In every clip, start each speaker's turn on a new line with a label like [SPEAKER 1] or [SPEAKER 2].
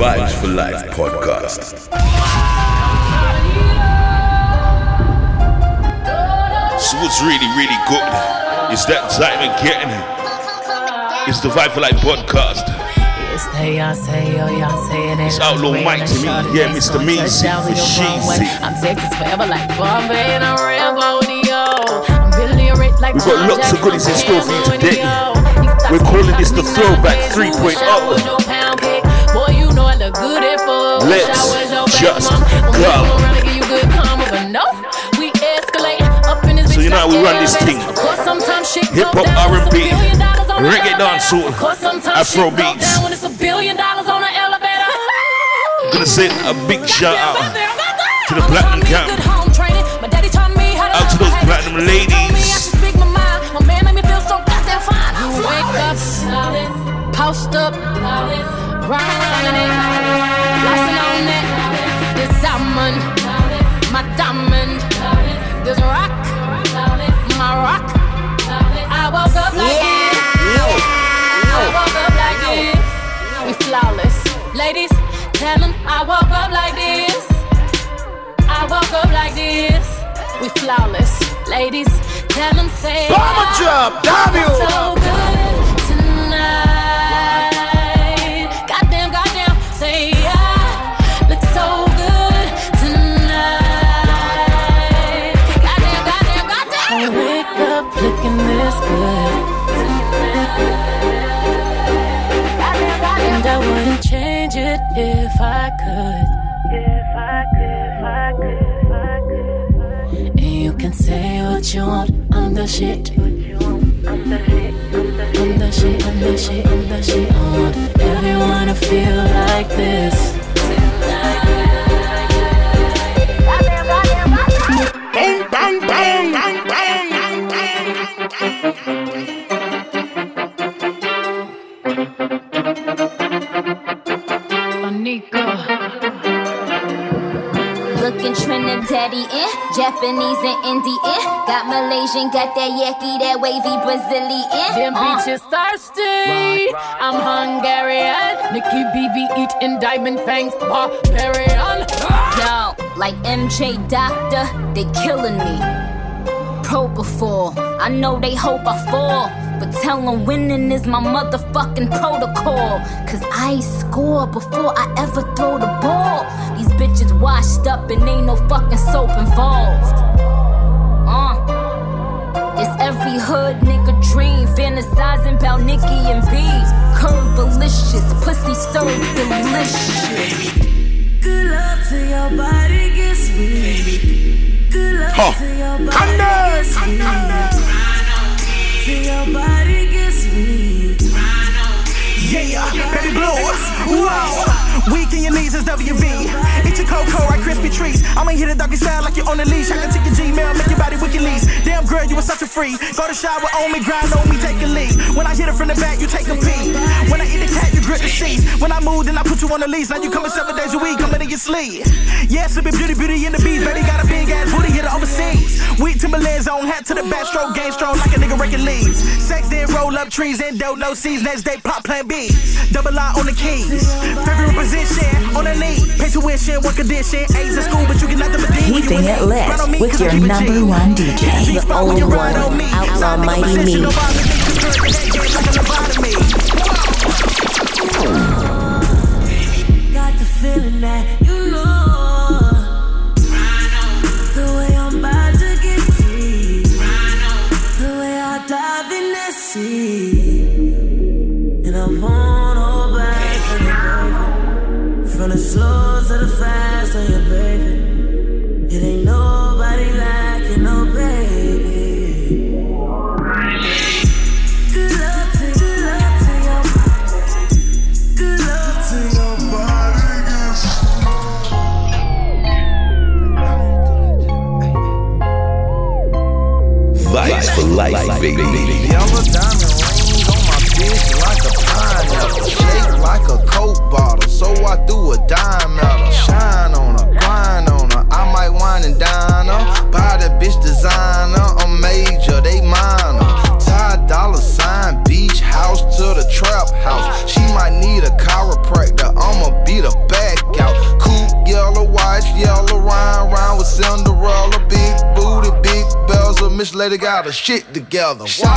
[SPEAKER 1] Vibes for Life podcast. So what's really, really good is that time again. It's the Vibe for Life podcast. It's Outlaw Mike to me, yeah, Mr. Measy for Sheezy.
[SPEAKER 2] I'm Texas forever like Bombay and I'm Rambodio. I'm building a rate like
[SPEAKER 1] We've got lots of goodies in store for you today. We're calling this the Throwback oh. 3.0.
[SPEAKER 2] Boy, you know I look good at full.
[SPEAKER 1] Let's just go. So you know how we run this thing. Hip hop, R&B, reggae dancehall, Afro beats. Gonna send a big shout out to the platinum camp. Out to those platinum ladies.
[SPEAKER 2] Wake up, post up, riding it, flossing on it. This diamond, my diamond, this rock, my rock. I woke up like this. I woke up like this. We flawless, ladies. Tell them I woke up like this. I woke up like this. We flawless, ladies. Tell them say.
[SPEAKER 1] Bomber drop, you.
[SPEAKER 2] So good if I could. If I could, if I could, if I could. And you can say what you want, I'm the shit. What I'm the shit, I'm the shit, I'm the shit, I'm the shit. I want everyone to feel like this.
[SPEAKER 3] Japanese and Indian. Got Malaysian, got that yaki, that wavy Brazilian.
[SPEAKER 2] Them
[SPEAKER 3] Uh.
[SPEAKER 2] bitches thirsty. I'm Hungarian. Nikki BB eating diamond fangs, barbarian.
[SPEAKER 3] Yo, like MJ Doctor, they killing me. Propofol, I know they hope I fall. But tell them winning is my motherfucking protocol. Cause I score before I ever throw the ball. These bitches washed up and ain't no fucking soap involved. Uh. It's every hood nigga dream, fantasizing about Nicki and B. Curve delicious, pussy served delicious.
[SPEAKER 4] Good love to your body gets me. Good love
[SPEAKER 1] Huh.
[SPEAKER 4] to your body
[SPEAKER 1] Come down,
[SPEAKER 4] gets
[SPEAKER 1] come
[SPEAKER 4] To your body gets me.
[SPEAKER 5] Yeah, baby blues. Whoa. Weak in your knees is WV. Eat your cocoa, right crispy trees. I'ma hit a doggy style like you're on a leash. I can take your Gmail, make your body wicked leash. Damn girl, you was such a free. Go to shower on me, grind on me, take a leak. When I hit it from the back, you take a pee. When I eat the cat, you grip the sheets. When I move, then I put you on the leash. Now you coming seven days a week, coming in your sleep. Yeah, sipping beauty, beauty in the bees. Baby got a big ass booty, hit it overseas. Weak Timberlands on, hat to the backstroke, game strong like a nigga breaking leaves. Sex then roll up trees and dope no seeds. Next day pop plan B. Double I on the keys. Favorite position on the knee. Pay tuition, one condition. A's in school, but you get nothing but D when you
[SPEAKER 6] Keeping
[SPEAKER 5] in
[SPEAKER 6] it
[SPEAKER 5] it.
[SPEAKER 6] lit
[SPEAKER 5] Ride on me
[SPEAKER 6] with your number one DJ,
[SPEAKER 5] the
[SPEAKER 6] the
[SPEAKER 5] G-spot when you
[SPEAKER 6] only one. Outlaw Mighty Me.
[SPEAKER 7] shit together. Whoa.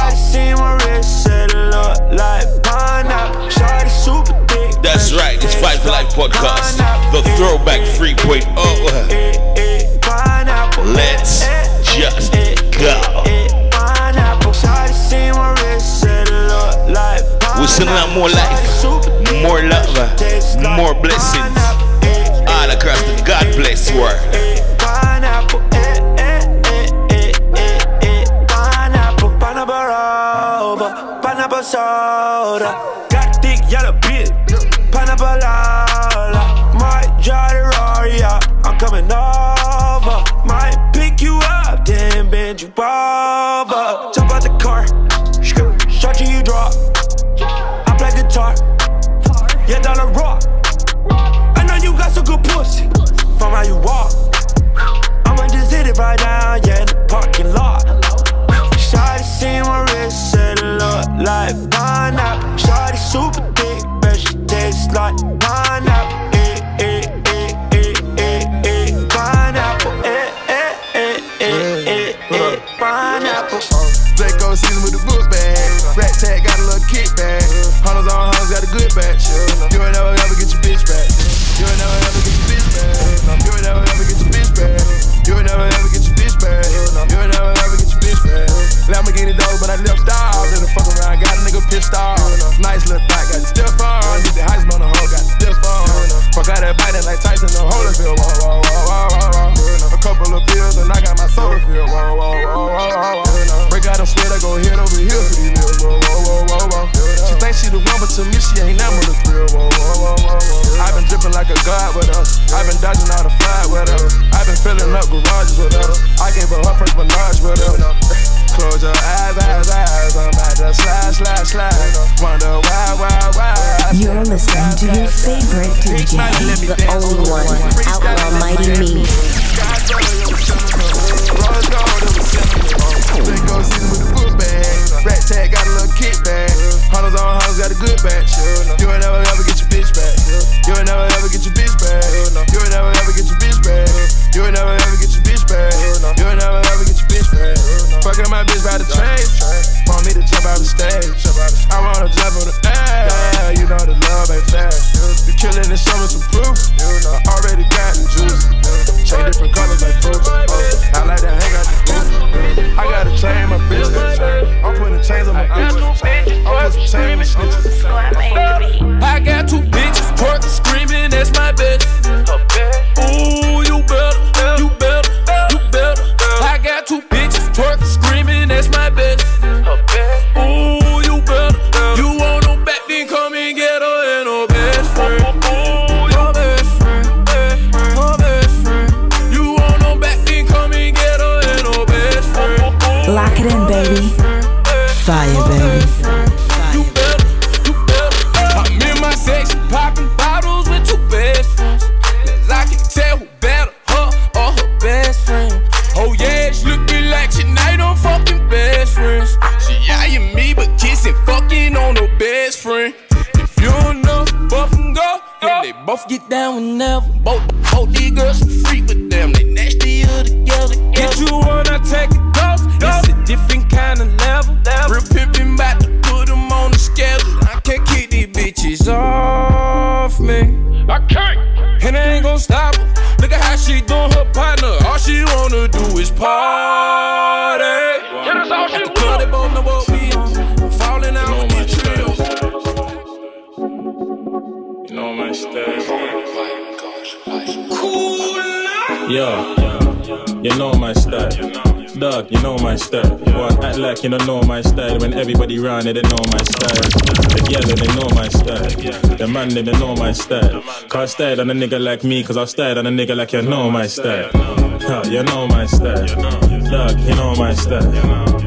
[SPEAKER 7] you
[SPEAKER 8] don't know
[SPEAKER 9] my style. When everybody round, they know my style. The girl, they know my style. The man, they know my style. Cause I stayed on a nigga like me, cause I stayed on a nigga like you know my style. Huh, you know my style. Doug, you know my style.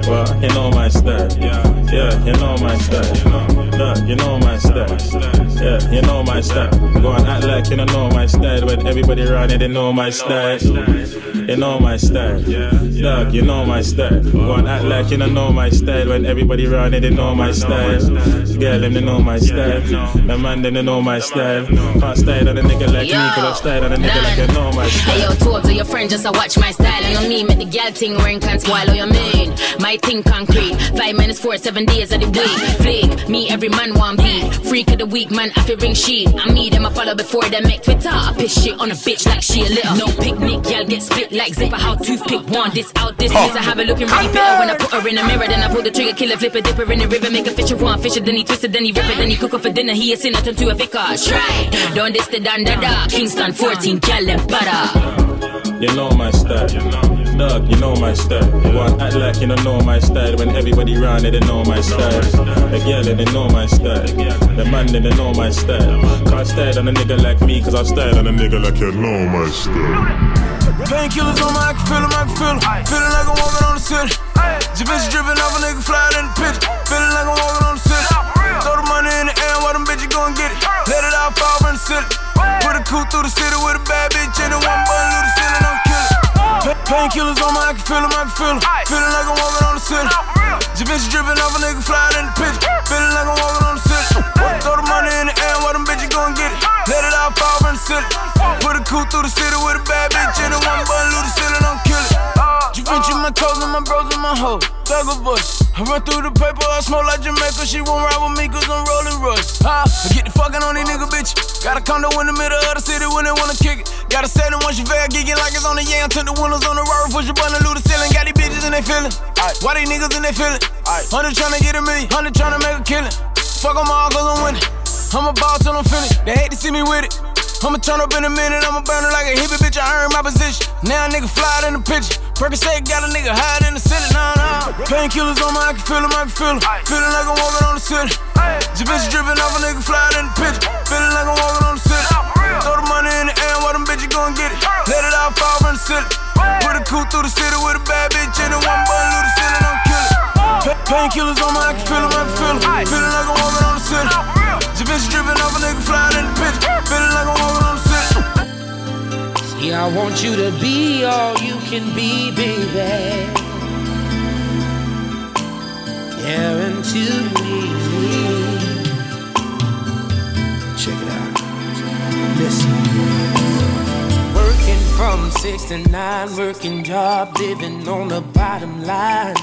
[SPEAKER 9] Well, you know my style. Yeah, you know my style. Doug, you know my style. Yeah, you know my style. Go and act like you don't know my style. When everybody round, they know my style. You know my style. Dog, you know my style. Go act like you don't know my style. When everybody around it, they know my style. Girl, them they know my style. The man, them they know my style. Can't style on a nigga like me, cause I'm style on a nigga like you know my style.
[SPEAKER 10] Hey yo, two of your friends just to watch my style and on me make the gal thing ring can spoil all you mean. My thing concrete, five minutes four, seven days of the week. Flick, me every man want beat. Freak of the week, man, I feel ring sheet. I me them I follow before them make Twitter. I piss shit on a bitch like she a little. No picnic, y'all get split like zipper. How toothpick one this out this miss. I have it looking really bitter when I put her in the mirror. Then I pull the trigger, kill her, flip it, dip her in the river, make a fisher one fisher. Then he twist it, then he rip it, then he cook her for dinner. He a sinner, turn to a vicar. Try, don't this the dan da da. Kingston 14, gal and butter.
[SPEAKER 9] You know my style. Dog, you know my style. You want act like you don't know my style. When everybody round it, they know my style. The girl, they know my style. The man, they know my style. Can't style on a nigga like me, cause I style on a nigga like you know my style.
[SPEAKER 11] Painkillers on my, I can feel 'em, I can feel 'em. Feeling like I'm walking on the city. Your bitch dripping off a nigga fly in the pitch. Feeling like I'm walking on the city. Throw the money in the air, while them bitches gon' get it. Let it all fall from the city. Put a coupe through the city with a bad bitch in it. One button, through the ceiling, I'm killing. Pa- Painkillers on my, I can feel 'em, I can feel 'em. Feeling like I'm walking on the city. Your bitch dripping off a nigga fly in the pitch. Feeling like I'm walking on the Throw the money in the air, while them bitches gon' get it. Let it all fall from the city. Put a coupe through the city with a bad bitch in it. One button, through the ceiling, I'm killing. Givenchy my toes and my bros and my hoe. Thugger bush. I run through the paper, I smoke like Jamaica. She won't ride with me cause I'm rolling rush. Ha, I get the fucking on these nigga bitch. Got a condo in the middle of the city when they wanna kick it. Got a setting once you fair, geeking like it's on the yang. Took the windows on the road, push your button, loot the ceiling. Got these bitches and they feeling. Why these niggas and they feeling? Hundred tryna get a million, hundred tryna make a killing. Fuck them all cause I'm winning. I'm a ball till I'm finished. They hate to see me with it. I'ma turn up in a minute, I'ma burn it like a hippie bitch. I earned my position. Now a nigga fly in the picture. Percocet got a nigga hide in the city. Nah, nah. Painkillers on my, I can feel 'em, I can feel 'em. Feeling like I'm walking on the city. Your bitch dripping off a nigga fly in the picture. Feeling like I'm walking on the city. Throw the money in the air, while them bitches gon' get it. Let it all fall from the city. Put a coupe through the city with a bad Painkillers on my, I can feel 'em, I can feel 'em. Feeling like I'm walking on the city. Your bitch dripping off a nigga fly in the picture. Feeling like I'm walking on the city.
[SPEAKER 12] See, I want you to be all you can be, baby. Guarantee me. Check it out. Listen. Working from six to nine, working job, living on the bottom line.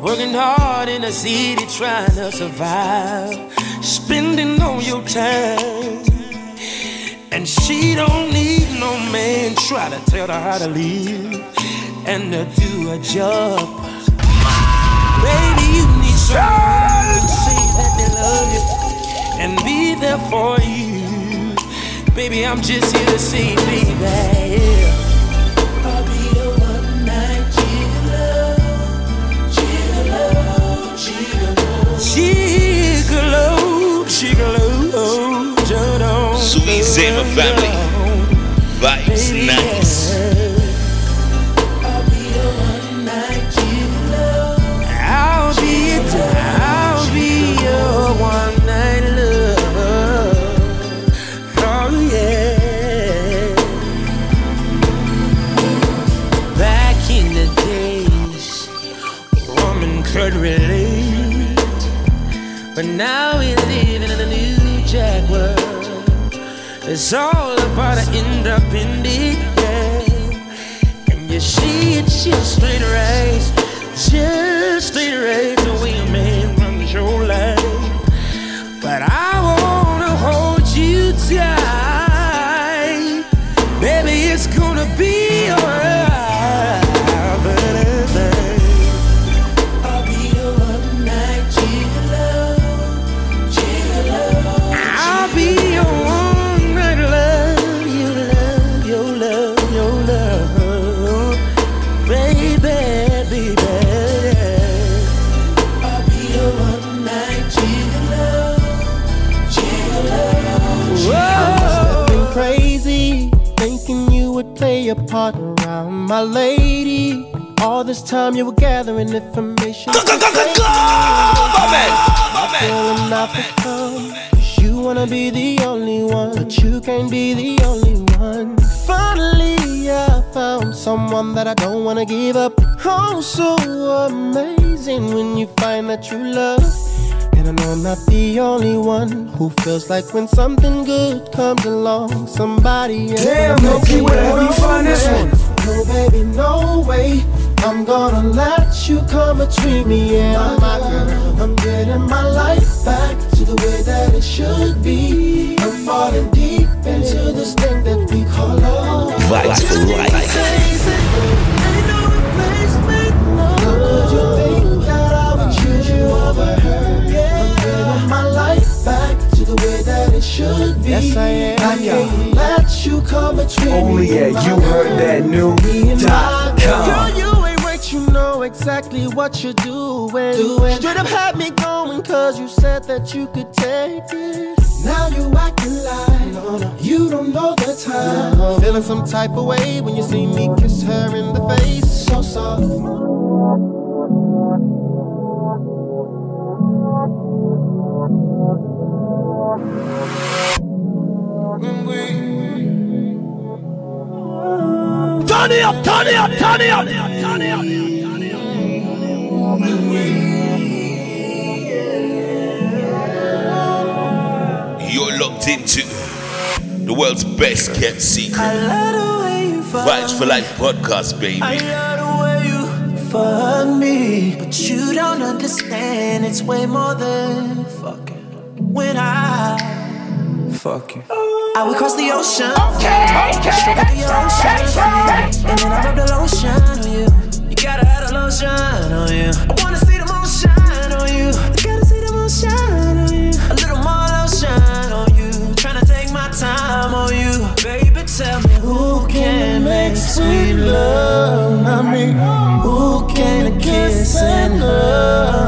[SPEAKER 12] Working hard in the city, trying to survive. Spending all your time. And she don't need no man try to tell her how to live and to do a job. Baby, you need someone to say that they love you and be there for you. Baby, I'm just here to say, baby. I'll gigolo.
[SPEAKER 1] Sweet Zama family. Vibes nice.
[SPEAKER 12] It's all about an independent girl. And you see it's just straight right, just straight right the way a man runs your life. But I wanna hold you tight,
[SPEAKER 13] part around my lady. All this time you were gathering information. not become. Cause you wanna be the only one, but you can't be the only one. Finally, I found someone that I don't wanna give up. Oh, so amazing when you find that you love. And I know I'm not the only one who feels like when something good comes along, somebody else.
[SPEAKER 14] Damn, Milky, where you find this one?
[SPEAKER 13] No, baby, no way. I'm gonna let you come between me and my girl. I'm getting my life back to the way that it should be. I'm falling deep into this thing that we call love.
[SPEAKER 1] Vibes for life.
[SPEAKER 13] It should be.
[SPEAKER 14] Yes, I am,
[SPEAKER 13] I
[SPEAKER 14] yeah.
[SPEAKER 13] can't let you come between
[SPEAKER 14] Only
[SPEAKER 13] me and
[SPEAKER 14] at
[SPEAKER 13] my
[SPEAKER 14] you heard that new
[SPEAKER 13] me and my
[SPEAKER 14] dot
[SPEAKER 13] girl.
[SPEAKER 14] com.
[SPEAKER 13] Girl, you ain't right, you know exactly what you're doing. doing. Straight up had me going, cause you said that you could take it. Now you acting like no, no, you don't know the time. Uh-huh. Feeling some type of way when you see me kiss her in the face. So soft.
[SPEAKER 14] Turn it up, turn it up, turn it up, turn it up.
[SPEAKER 1] You're locked into the world's best kept secret. Vibes for Life podcast, baby.
[SPEAKER 12] I love the way you fuck me, but you don't understand. It's way more than. When I fuck you, I would cross the ocean. Okay, okay, straight the ocean, and then I rub the lotion on you. You gotta have the lotion on you. I wanna see the moon shine on you. I gotta see the moon shine on you. A little more lotion on you. Tryna take my time on you, baby. Tell me who can make sweet love, not me. Who can kiss and love,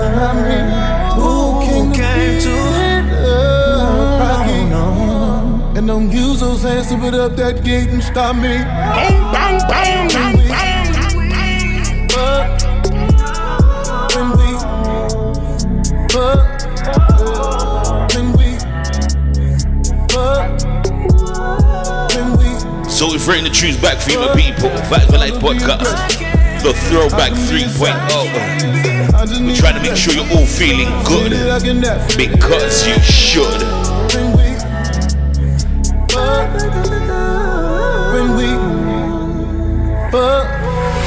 [SPEAKER 6] use those hands to put up that gate and stop me. Bang, bang, bang, bang, bang. When we, but when we, but.
[SPEAKER 1] So we're bringing the tunes back for you, my people. Vibes for Life podcast. The throwback 3.0. We're trying to make sure you're all feeling good. Because you should.
[SPEAKER 6] When we, but when we, but.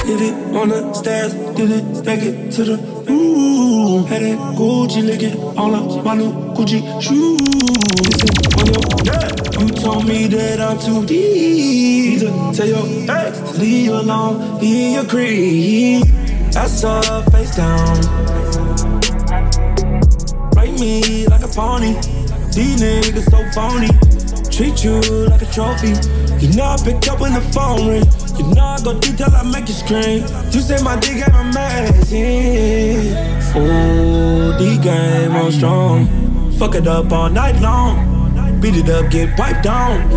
[SPEAKER 14] Did it on the stairs, did it stack it to the ooh. Had that Gucci licking all up my new Gucci shoes. Listen on your yeah. You told me that I'm too deep. to Tell your ex to leave you alone your crib. I saw her face down. Rate me like a pony. These niggas so phony. Treat you like a trophy. You know I pick up when the phone ring. You know I go deep till I make you scream. You say my dick ain't amazing. Oh, the game on strong. Fuck it up all night long. Beat it up, get piped down.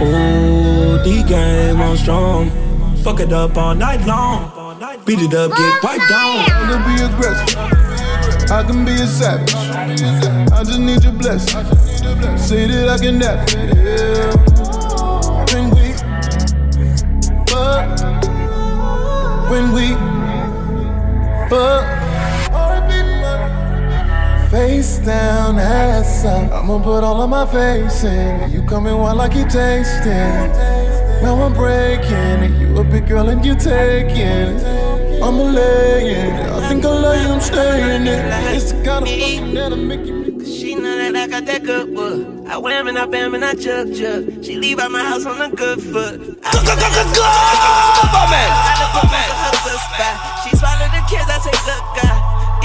[SPEAKER 14] Oh, the game on strong. Fuck it up all night long. Beat it up, get piped down.
[SPEAKER 6] I can be aggressive. I can be a savage. I just need your blessing. Say that I can never. When we, but when we, but. Face down, ass up. I'ma put all of my face in. You coming while I keep tasting. Now I'm breaking. You a big girl and you taking. I'm a laying. I think I love you, I'm staying it. It's the kind of fucking that'll make you.
[SPEAKER 12] She know that I got that good wood. I wham and I bam and I jug jug. She leave out my house on a good foot. Go go go go go! She swallow the kids, I say good guy.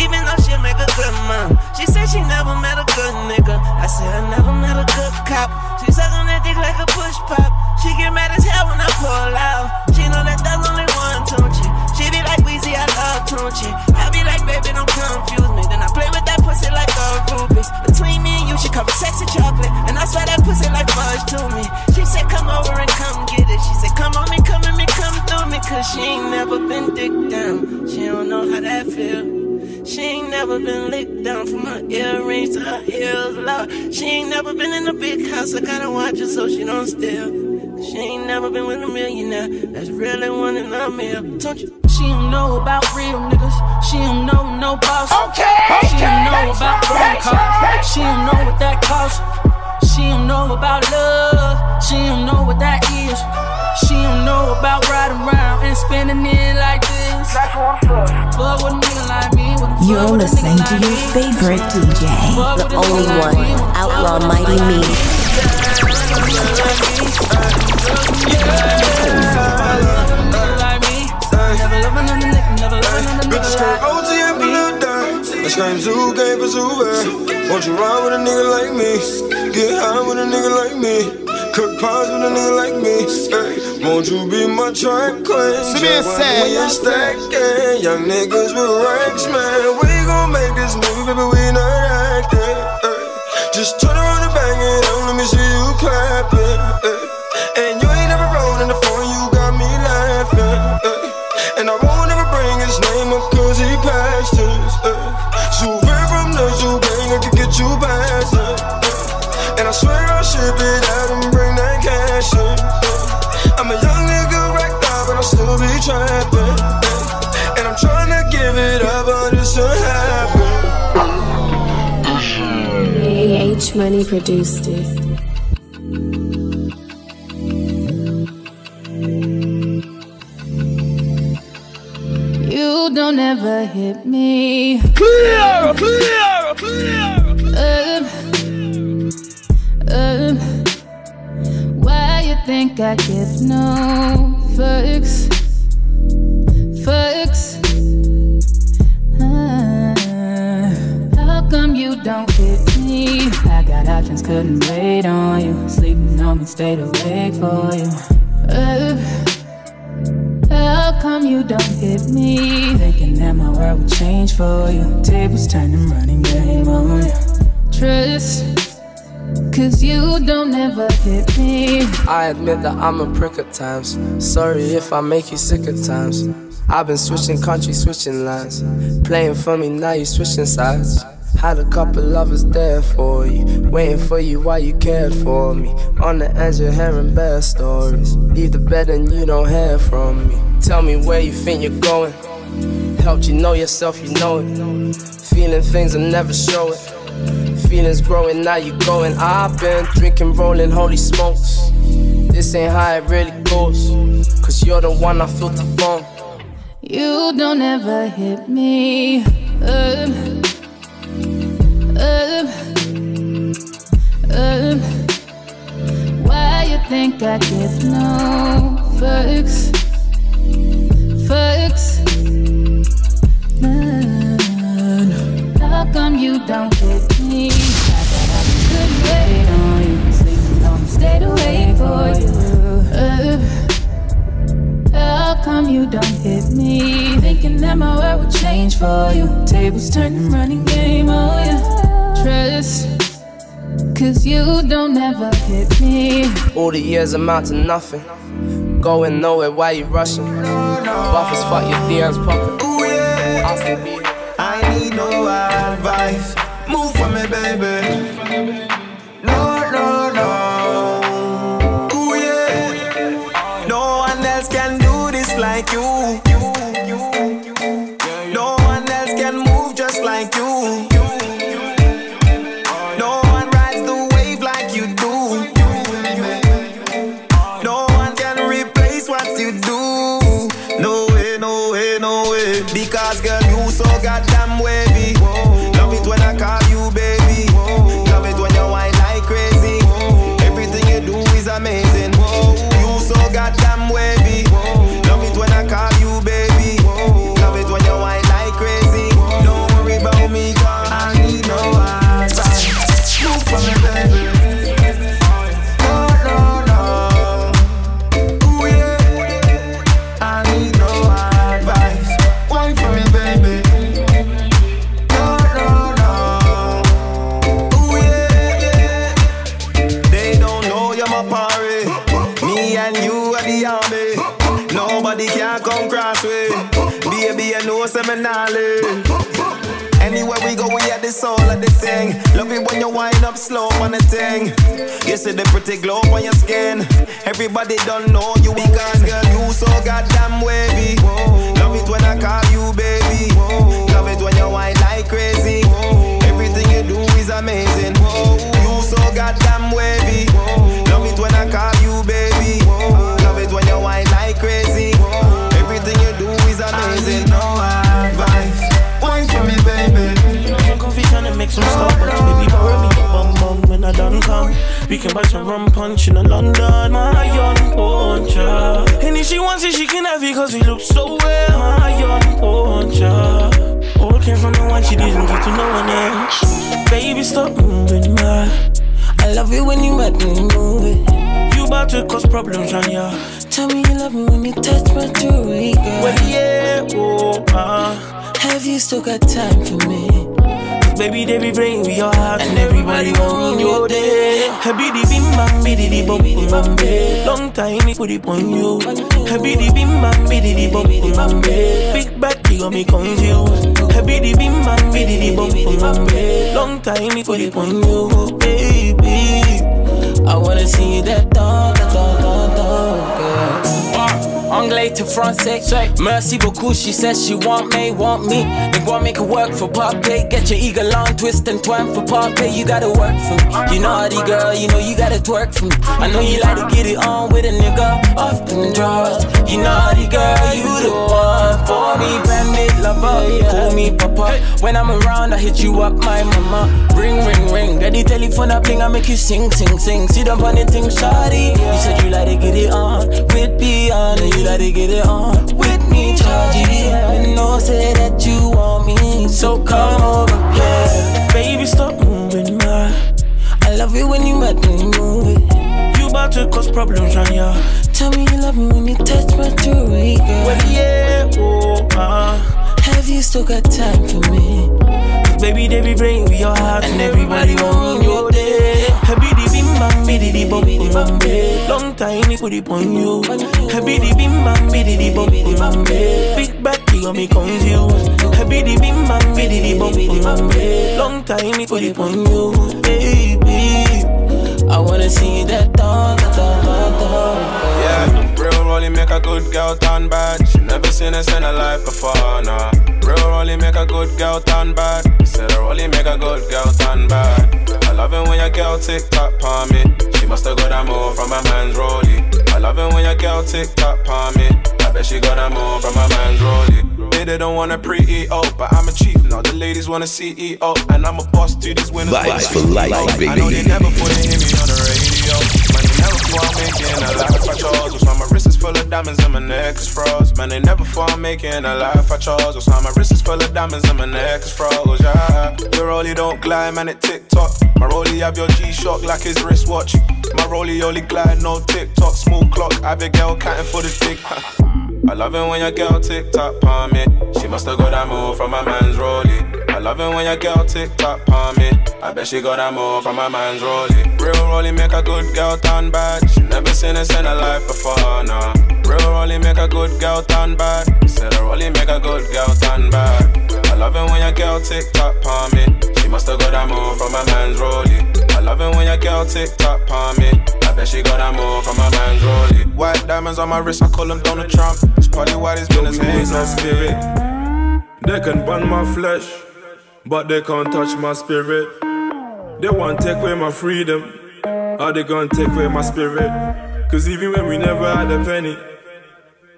[SPEAKER 12] Even though she make a good mom. She said she never met a good nigga. I said I never met a good cop. She suck on that dick like a push pop. She get mad as hell when I pull out. She know that there's only one Tunechi. She be like Weezy, I love Tunechi. I be like, baby, don't confuse me. Then I play with that pussy like a rubies. Between me and you, she call me sexy chocolate. And I swear that pussy like fudge to me. She said, come over and come get it. She said, come on me, come at me, come through me. Cause she ain't never been dick down. She don't know how that feel. She ain't never
[SPEAKER 15] never been licked down from her earrings to her heels. Love. She ain't never been in a big house. I gotta watch her so she don't steal. She ain't never been with a millionaire. That's really one in a million. Don't you? She don't know about real niggas. She don't know no boss. Okay. She don't know about phone calls. She don't know what that costs. She don't know about love. She don't know what that is. She don't know about riding around and spending it like this. Fuck with a nigga like me.
[SPEAKER 16] You're listening to your favorite DJ, the only one, Outlaw Mighty Me.
[SPEAKER 17] Bitches scream OT if you look down. I scream Zoo gave for Zoo Won't you ride with a nigga like me? Get high with a nigga like me. Cook pies with a nigga like me. Hey, won't you be my track queen?
[SPEAKER 13] See me
[SPEAKER 17] Jump when you're stacking. Young niggas with racks, man. We gon' make this movie, baby. We not acting. Hey, just turn around and bang it on. Let me see you clapping. Hey, and you ain't never rolling the phone. You got me laughing. Hey, and I won't ever bring his name up cause he passed us. Uh, Souvenir from the zoo gang, I can get you past. Uh, and I swear I'll ship it out and bring that cash in. Uh, I'm a young nigga but I'll still be trapping. Uh, and I'm trying to give it up, but it's.
[SPEAKER 18] H Money produced it.
[SPEAKER 2] Don't ever hit me.
[SPEAKER 1] Clear, clear, clear.
[SPEAKER 2] Um, um, why you think I give no fucks? Fucks. Ah, how come you don't hit me? I got options, couldn't wait on you. Sleeping on me, stayed awake for you. Uh, how come you don't hit me? Thinking that my world would change for you. Tables turning, running game on you. Trust, cause you don't ever hit me.
[SPEAKER 19] I admit that I'm a prick at times. Sorry if I make you sick at times. I've been switching countries, switching lines. Playing for me, now you switching sides. Had a couple lovers there for you, waiting for you while you cared for me. On the edge of hearing bad stories. Leave the bed and you don't hear from me. Tell me where you think you're going. Helped you know yourself, you know it. Feeling things and never show it. Feelings growing, now you going. I've been drinking, rolling, holy smokes. This ain't how it really goes. Cause you're the one I feel the phone.
[SPEAKER 2] You don't ever hit me. Um, um, why you think I give no fucks? Fucks. Man, how come you don't hit me? I thought I could wait on you. Sleeping on stayed awake for you. Uh, how come you don't hit me? Thinking that my world would change for you. Tables turning, running game, oh yeah. Trust, cause you don't ever hit me.
[SPEAKER 19] All the years amount to nothing. Going nowhere, why you rushing? Buffers fuck your DM's popping. I'll still be.
[SPEAKER 20] I need no advice. Move for me, baby.
[SPEAKER 14] Still got time for me? Baby, they be bring me your heart and everybody want you there. Oh, Happy the bim bam, biddy the bum bum bam. Long time me put it on you. Happy the bim bam, biddy the bum bum bam. Big back, you got me confused. Happy the bim bam, biddy the bum bum bam. Long time me put it on you, baby. I wanna see that Anglais to français. Merci beaucoup, she says she want me, want me. They want make it work for Poppy. Get your eagle on, twist and twine for Poppy. You gotta work for me. You naughty girl, you know you gotta twerk for me. I know you like to get it on with a nigga off them drawers. You naughty girl, you the one for me. Bandit lover, call me papa. When I'm around, I hit you up, my mama. Ring, ring, ring. Get the telephone up, bling, I make you sing, sing, sing. On the thing, shawty. You said you like to get it on with Beyond, and you like to get it on with me, Chargy. I know say that you want me, so come over, yeah. Baby, stop moving, my. I love it when you make me move it. You about to cause problems on ya. Tell me you love me when you touch my jewelry, girl. Well, yeah, oh, uh. Have you still got time for me? Baby, they be bring me your heart and everybody want you there. Happy the bim bam, biddy the bum bum bam. Long time me put it on you. Happy the bim bam, biddy the bum bum bam. Big back, you got me confused. Happy the bim bam, biddy the bum bum bam. Long time me put it on you, baby. I wanna see that dog, dog.
[SPEAKER 21] Yeah, real rolling make a good girl turn bad. She never seen us in her life before, nah. Real rolling make a good girl turn bad. Said a rolling make a good girl turn bad. I love it when your girl tick tock palm me. She must have got that move from my man's rollie. I love it when your girl tick tock palm me. I bet she got that move from my man's rollie. They, they don't wanna pre-EO, but I'm a chief now. The ladies wanna CEO, and I'm a boss to these winners.
[SPEAKER 1] Vibes for life, baby.
[SPEAKER 21] I know they never put it in me on the never fall making a life I chose. That's why my wrist is full of diamonds and my neck is froze. Man, they never fall making a life I chose. That's why my wrist is full of diamonds and my neck is froze. Yeah, your rollie don't glide, man, it tick tock. My rollie have your G-Shock like his wristwatch. My rollie only glide, no tick tock. Small clock, I big girl counting for the dick. I love it when your girl tick tock palm me. She must have got that move from my man's rollie. I love it when your girl tick tock palm me. I bet she got that move from my man's rollie. Real rollie make a good girl turn bad. She never seen this in her life before, nah. Real rollie make a good girl turn bad. Said a rollie make a good girl turn bad. I love it when your girl tick tock palm me. She must have got that move from my man's rollie. I love it when your girl tick tock palm me. I bet she got that move from my man's rollie. White diamonds on my wrist, I call them Donald Trump. It's probably why this been his
[SPEAKER 22] Always spirit. They can burn my flesh, but they can't touch my spirit. They want to take away my freedom, or they gonna take away my spirit. Cause even when we never had a penny,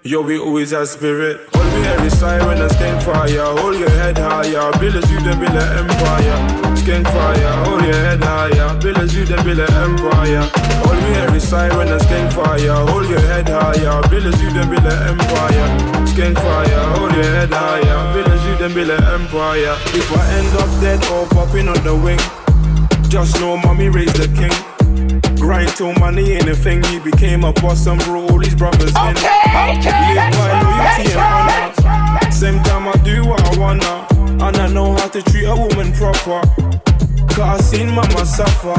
[SPEAKER 22] yo, we always had spirit. Hold me every siren and skank fire. Hold your head higher, build as you then build an empire. Skank fire, hold your head higher, build as you then build an empire. Hold me every siren and skank fire. Hold your head higher, build as you then build an empire. Skank fire, hold your head higher, build you then build an empire. If I end up dead or popping on the wing, just know mommy raised the king. Grind till money ain't a thing. He became a boss and brought all his brothers in. Live by loyalty and honor. Same time I do what I wanna, and I know how to treat a woman proper. Cause I seen mama suffer.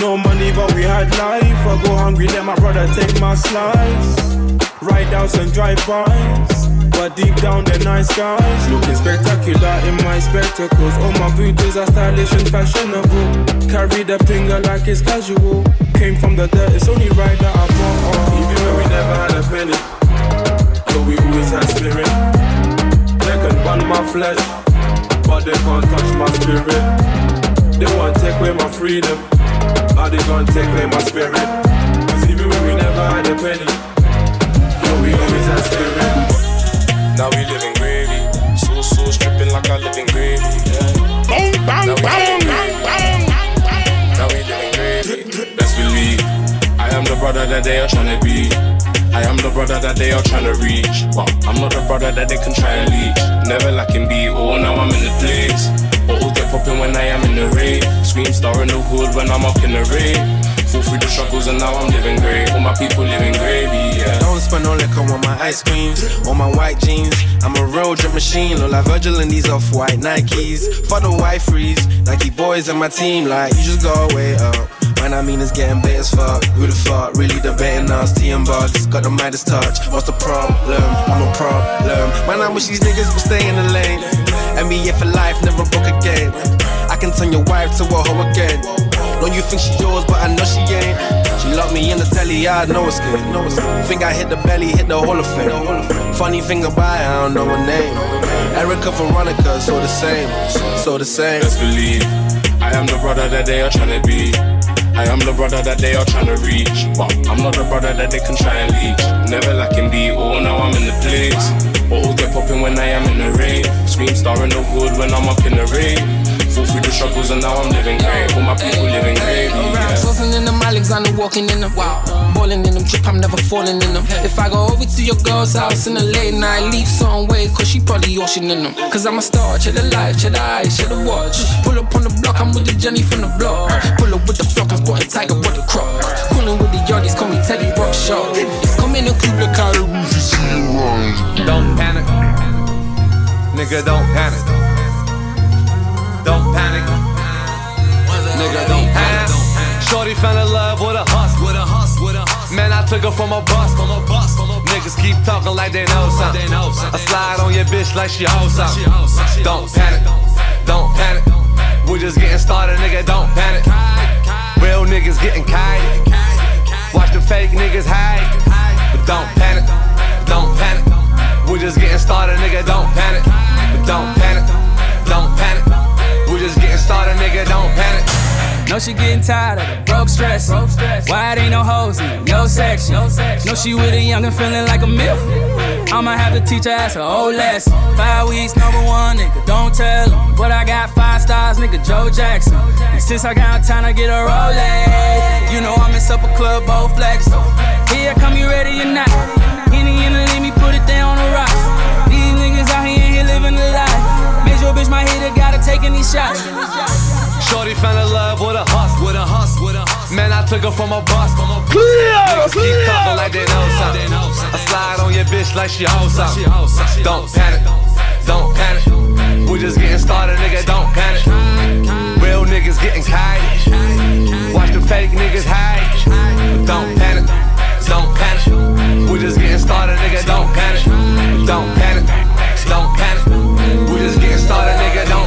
[SPEAKER 22] No money, but we had life. I go hungry, let my brother take my slice. Ride outs and drive bys.
[SPEAKER 23] But deep down they're nice guys. Looking spectacular in my spectacles. All my booties are stylish and fashionable. Carry the finger like it's casual. Came from the dirt, it's only right that I bought. Oh. Even when we never had a penny, but we always had spirit. They can burn my flesh, but they can't touch my spirit. They want to take away my freedom, but they can't take away my spirit. Cause even when we never had a penny, but we always had spirit.
[SPEAKER 21] Now we live in gravy. So so stripping like I live in gravy. Yeah. Bang, bang, bang, bang, bang. Now we live in gravy. Best believe I am the brother that they are trying to be. I am the brother that they are trying to reach. But I'm not the brother that they can try and leech. Never lacking beat, oh now I'm in the place. Bottles get popping when I am in the raid. Scream star in the hood when I'm up in the raid. Fall through the struggles and now I'm living great. All my people living gravy, yeah.
[SPEAKER 24] Don't spend no liquor on my ice creams, on my white jeans. I'm a real drip machine, look like Virgil in these off-white Nikes. For the white freeze, Nike boys and my team, like you just go away uh. up. When I mean it's getting bait as fuck. Who the fuck really debating us? T and bugs, got the Midas touch. What's the problem? I'm a problem. Man, I wish these niggas would stay in the lane. NBA for life, never broke again. I can turn your wife to a hoe again. Don't you think she yours, but I know she ain't. She locked me in the telly, I know it's good. Think I hit the belly, hit the Hall of Fame. Funny thing about it, I don't know her name. Erica Veronica, so the same, so the same.
[SPEAKER 21] Best believe I am the brother that they are trying to be. I am the brother that they are trying to reach. But I'm not the brother that they can try and leech. Never lacking beat, oh now I'm in the place. Bottles get popping when I am in the rain. Scream star in the hood when I'm up in the rain. Fall through the struggles and now I'm living great. All my people living great.
[SPEAKER 25] Around tossing in them Alexander walking in them. Wow. Balling in them, trip, I'm never falling in them. If I go over to your girl's house in the late night, leave some way, cause she probably ocean in them. Cause I'm a star, check the life, check the eyes, check the watch. Pull up on the block, I'm with the Jenny from the block. Pull up with the flock, I'm sporting tiger with the crop. Coolin' with the yardies, call me Teddy Rock Show. Come in and keep the car,
[SPEAKER 26] Don't panic. Nigga, don't panic. Don't panic. Nigga, don't panic. Shorty fell in love with a hustle. With a hustle. With a hustle. Man, I took her from a bus. From a bus. Niggas keep talking like they know something. I slide on your bitch like she hoes something. Don't panic. Don't panic. We're just getting started, nigga. Don't panic. Real niggas getting
[SPEAKER 27] tired of the broke stress. Why it ain't no hoes in your section? No, she with a young and feeling like a myth. I'ma have to teach her ass a whole lesson. Five weeks, number one, nigga, don't tell 'em. But I got five stars, nigga, Joe Jackson. And since I got time to get a Rolex, you know I'm in supper club, both flex. Here, come you ready or not? Henny in the let me put it down on the rocks. These niggas out here, here living the life. Major bitch, my hitter, gotta taking these shots.
[SPEAKER 26] Shorty fell in love with a hustle. With a hustle. With a hustle. Man, I took her from a bus. From a Niggas keep talking like they know something. I slide on your bitch like she hoes something. Don't panic. Don't panic. We're just getting started, nigga. Don't panic. Real niggas getting kite. Watch the fake niggas hide. Don't panic. Don't panic. We're just getting started, nigga. Don't panic. Don't panic. Don't panic. We're just getting started, nigga. Don't.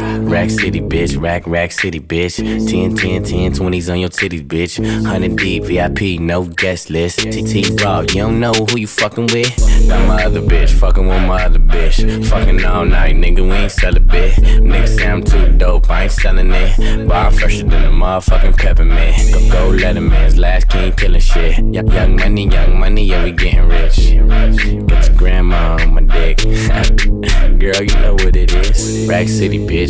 [SPEAKER 28] Rack City, bitch. Rack, rack city, bitch. 10, 10, 10, 20s on your titties, bitch. 100 deep, VIP, no guest list. TT Raw, you don't know who you fucking with? Got my other bitch, fucking with my other bitch. Fucking all night, nigga, we ain't sell a bit. Nigga say I'm too dope, I ain't selling it. But I'm fresher than a motherfucking peppermint. Go, go, Letterman's last king killing shit. Young, young money, young money, yeah, we getting rich. Get your grandma on my dick. Girl, you know what it is. Rack City, bitch.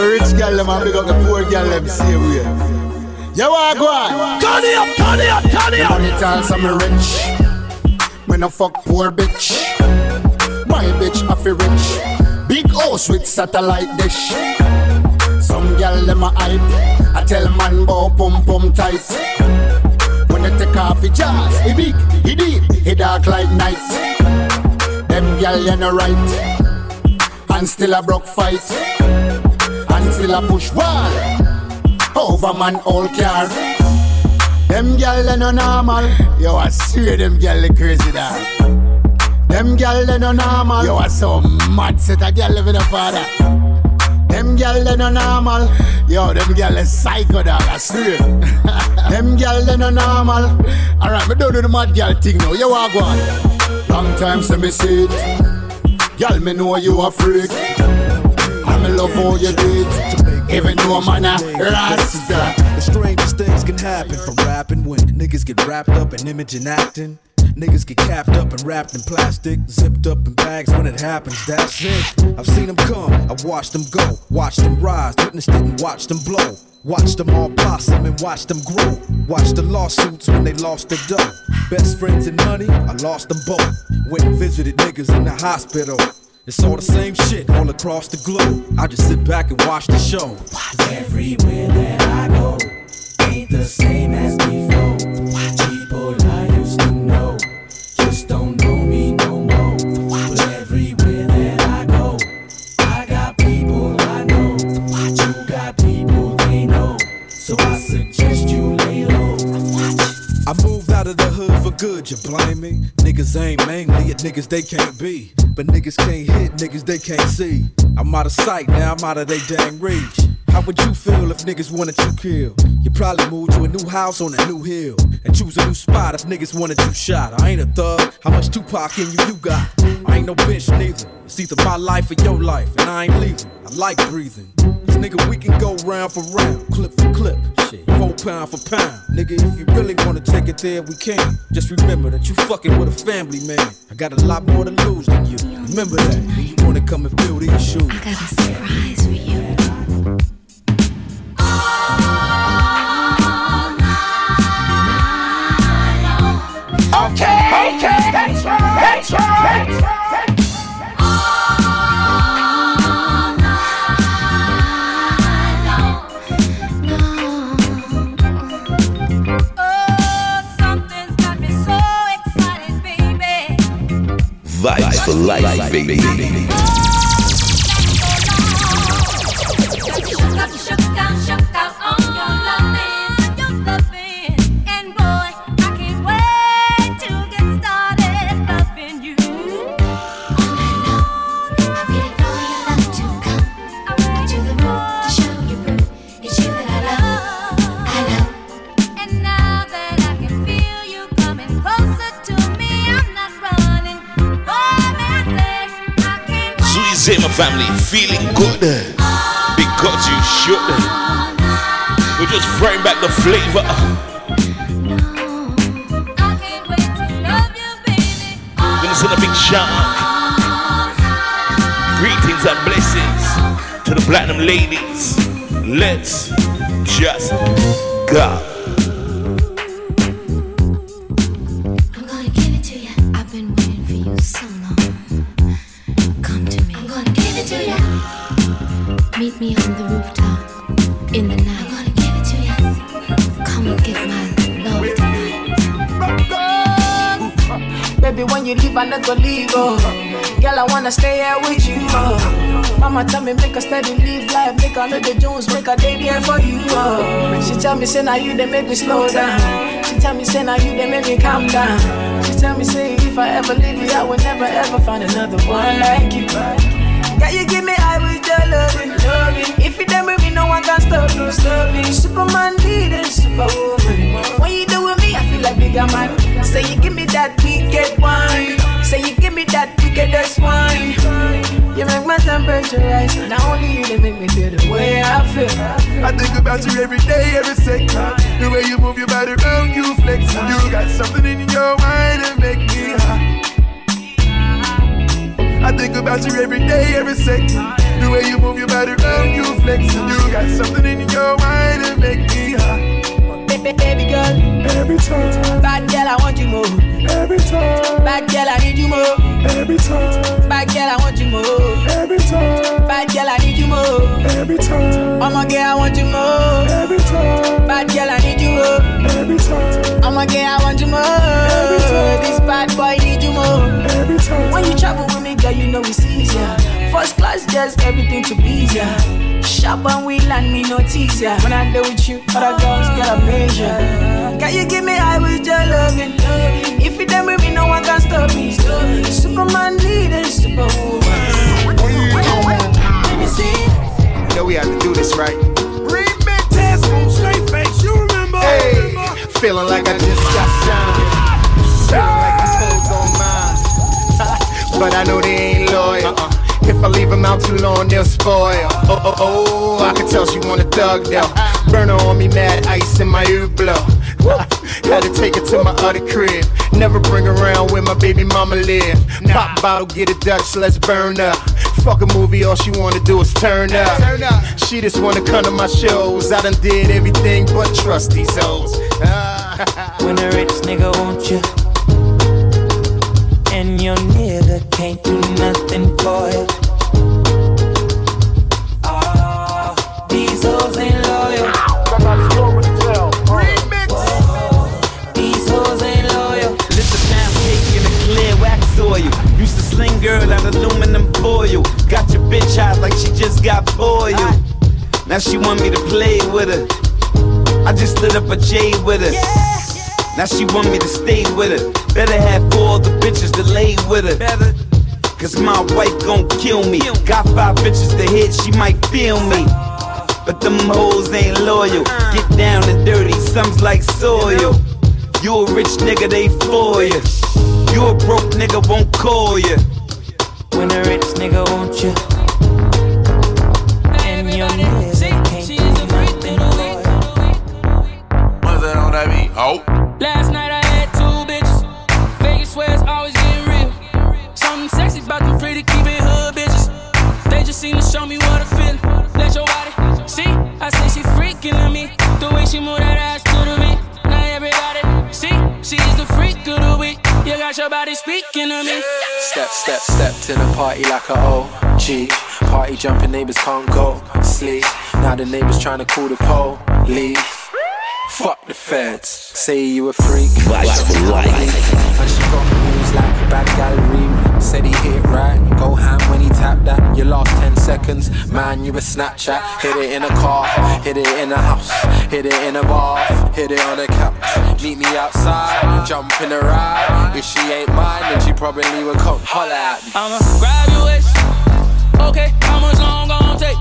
[SPEAKER 29] Big up the rich gal, them, and big up the poor gal, them, same way. You want go on?
[SPEAKER 30] Turn it up, turn it up, turn it up.
[SPEAKER 29] money talks, I'm rich. When I fuck poor bitch. My bitch a fi rich. Big house with satellite dish. Some gal them a hype. I tell man bow pum pum tight. When they take off the jaws, he big, he deep, he dark like night. Them gal you no right. And still a broke fight. Still a push wall. Over man all car. Them gal they no normal. Yo, I swear them gal they crazy dog. Them gal they no normal. Yo, I so mad set a gal live with a father. Them gal they no normal. Yo, them gal they psycho dog. I swear. them gal they no normal. Alright, me don't do the mad gal thing now. You walk one. Long time since me see it. Gal, me know you a freak. Love how you do it. Even though I'm a rasta.
[SPEAKER 31] The strangest things can happen from rapping when niggas get wrapped up in image and acting. Niggas get capped up and wrapped in plastic, zipped up in bags when it happens, that's it. I've seen them come, I've watched them go, watched them rise, witnessed it and watched them blow. Watched them all blossom and watched them grow. Watched the lawsuits when they lost their dough. Best friends and money, I lost them both. Went and visited niggas in the hospital. It's all the same shit all across the globe. I just sit back and watch the show.
[SPEAKER 11] Everywhere that I go ain't the same as before. People I used to know just don't know me no more. But everywhere that I go, I got people I know. You got people they know. So I suggest you lay low.
[SPEAKER 31] I moved out of the hood for good, you blame me? Niggas ain't mainly at niggas they can't be. But niggas can't hit niggas they can't see. I'm out of sight, now I'm out of they dang reach. How would you feel if niggas wanted you killed? You probably move to a new house on a new hill. And choose a new spot if niggas wanted you shot. I ain't a thug, how much Tupac in you you got? I ain't no bitch neither. It's either my life or your life, and I ain't leaving. I like breathing. Cause nigga, we can go round for round, clip for clip, shit, four pound for pound. Nigga, if you really wanna take it there, we can. Just remember that you fucking with a family man. I got a lot more to lose than you. Remember that. You wanna come and fill these shoes. I got a surprise for you.
[SPEAKER 11] Okay, okay, that's right, that's right.
[SPEAKER 32] Vibes for life, baby.
[SPEAKER 1] Family, feeling good eh? because you should. Eh? We're just bringing back the flavor. Gonna send a big shout. Greetings and blessings to the platinum ladies. Let's just go.
[SPEAKER 27] I gonna leave, oh. Girl, I wanna stay here with you, oh. Mama tell me make a steady live life, make a the Jones, make a day there for you, oh. She tell me say now you they make me slow down. She tell me say now you they make me calm down. She tell me say if I ever leave you, I will never ever find another one like you. Girl, you give me high with your loving. If you done with me, no one can stop you, stop me. Superman leading, superwoman. When you do with me, I feel like bigger man. Say you give me that wicked wine. Say you give me that wickedest wine. You make my temperature rise. Not only you, they make me feel the way I feel.
[SPEAKER 6] I think about you every day, every second. The way you move your body around, you flex. You got something in your mind that make me high. I think about you every day, every second. The way you move your body around, you flex. You got something in your mind that make me high.
[SPEAKER 27] Baby, girl.
[SPEAKER 6] Every time.
[SPEAKER 27] Bad girl, I want you more.
[SPEAKER 6] Every time.
[SPEAKER 27] Bad girl, I need you more.
[SPEAKER 6] Every time.
[SPEAKER 27] Bad girl, I want you more.
[SPEAKER 11] Every time.
[SPEAKER 27] Bad girl, I need you more.
[SPEAKER 11] Every time.
[SPEAKER 27] I'm a girl, I want you more.
[SPEAKER 11] Every time.
[SPEAKER 27] Bad girl, I need you more.
[SPEAKER 11] Every time.
[SPEAKER 27] I'm a girl, I want you more.
[SPEAKER 11] Every time.
[SPEAKER 27] This bad boy need you more.
[SPEAKER 11] Every time.
[SPEAKER 27] When you travel with me, girl, you know it's easier. First class, just everything to please ya. Shop and we land me no tease ya. When I do with you, other girls get a measure. Can you give me high with your loving? If you done with me, no one can stop me. Superman need a superwoman. Let me see.
[SPEAKER 33] You know we have to do this right.
[SPEAKER 11] Remix. Dance move, straight face. You remember?
[SPEAKER 33] Hey, feeling like I just got signed. Feeling like these hoes on mine. but I know they ain't loyal. Uh-uh. If I leave them out too long, they'll spoil. Oh, oh, oh, I can tell she want a thug though. Burner on me, mad ice in my ear blow. Had to take her to my other crib. Never bring around where my baby mama live. Pop bottle, get a Dutch, let's burn up. Fuck a movie, all she wanna do is turn up. She just wanna come to my shows. I done did everything but trust these hoes.
[SPEAKER 25] When a rich nigga want you, and your nigga can't do nothing for you. Ah, these hoes ain't loyal. These hoes ain't loyal.
[SPEAKER 34] Listen now, taking a clear wax oil. Used to sling girl out aluminum foil. Got your bitch hot like she just got boiled. Now she want me to play with her. I just lit up a J with her. Now she want me to stay with her. Better have four the bitches to lay with her. Better. Cause my wife gon' kill me. Got five bitches to hit, she might feel me. But them hoes ain't loyal. Get down and dirty, some's like soil. You a rich nigga, they for you. You a broke nigga, won't call you.
[SPEAKER 25] When a rich nigga want you, and your nigga can't do nothing you.
[SPEAKER 7] What's that on that beat? Oh.
[SPEAKER 27] Last night I had two bitches. Vegas swear it's always getting real. Something sexy about them pretty keeping hood bitches. They just seem to show me what I feel. Let your body see. I say she freaking on me. The way she move that ass to the beat. Now everybody see. She's the freak of the week. You got your body speaking to me.
[SPEAKER 29] Step, step, step to the party like a OG. Party jumping neighbors can't go sleep. Now the neighbors trying to call the police. Fuck the feds. Say you a freak.
[SPEAKER 1] Vibes for life.
[SPEAKER 29] And she got moves like a bad gallery. Said he hit right. Go ham when he tapped that. Your last 10 seconds. Man, you a Snapchat. Hit it in a car. Hit it in a house. Hit it in a bar. Hit it on a couch. Meet me outside. Jump in a ride. If she ain't mine, then she probably would come holler at me.
[SPEAKER 27] I'ma grab your waist. Okay, how much long gon' take?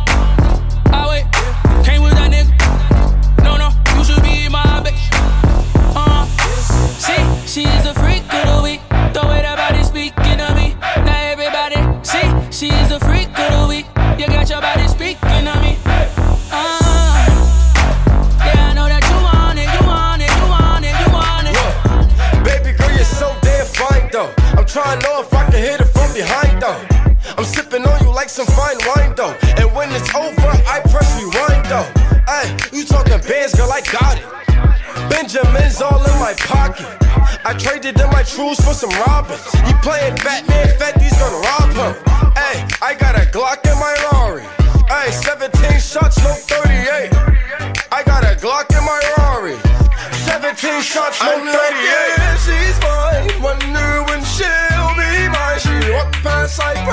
[SPEAKER 27] I wait. See, she is a freak of the week. The way that body speaking to me. Now everybody, see, she is a freak of the week. You got your body speaking to me. Uh, yeah, I know that you want it, you want it, you want it, you want it.
[SPEAKER 17] Baby girl, you're so damn fine though. I'm trying to know if I can hit it from behind though. I'm sipping on you like some fine wine though. And when it's over, I press rewind though. Hey, you talking bands, girl, I got it. Benjamin's all in my pocket. I traded in my trues for some robins. He playing Batman, Fetty's gonna rob him. Hey, I got a Glock in my Rari. Hey, 17 shots, no 38. I got a Glock in my Rari. 17 shots, no 38. Yeah, she's fine. Wonder when she'll be mine. She walk past like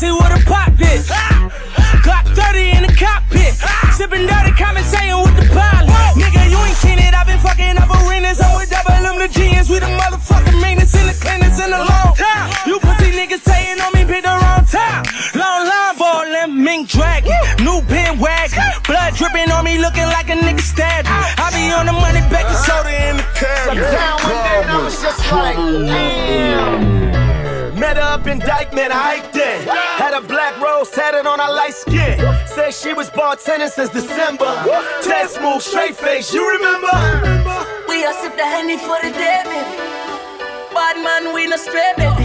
[SPEAKER 27] paparazzi with a pop bitch. Glock 30 in the cockpit. Sipping dirty, conversating with the pilot. Nigga, you ain't seen it. I've been fucking up arenas. I'm with double M the genius. We the motherfucking meanest in the cleanest in the long time. You pussy niggas saying on me, pick the wrong time. Long line them mink dragon. New pin wagon. Blood dripping on me, looking like a nigga stabbed. I be on the money, baking soda in the curb.
[SPEAKER 17] Met her up in Dyckman, hiked in. Had a black rose tatted on her light skin. Said she was bartending since December. Test move, straight face, you remember?
[SPEAKER 27] We all sip the honey for the dead man. Boy, bad man, we no stray, baby.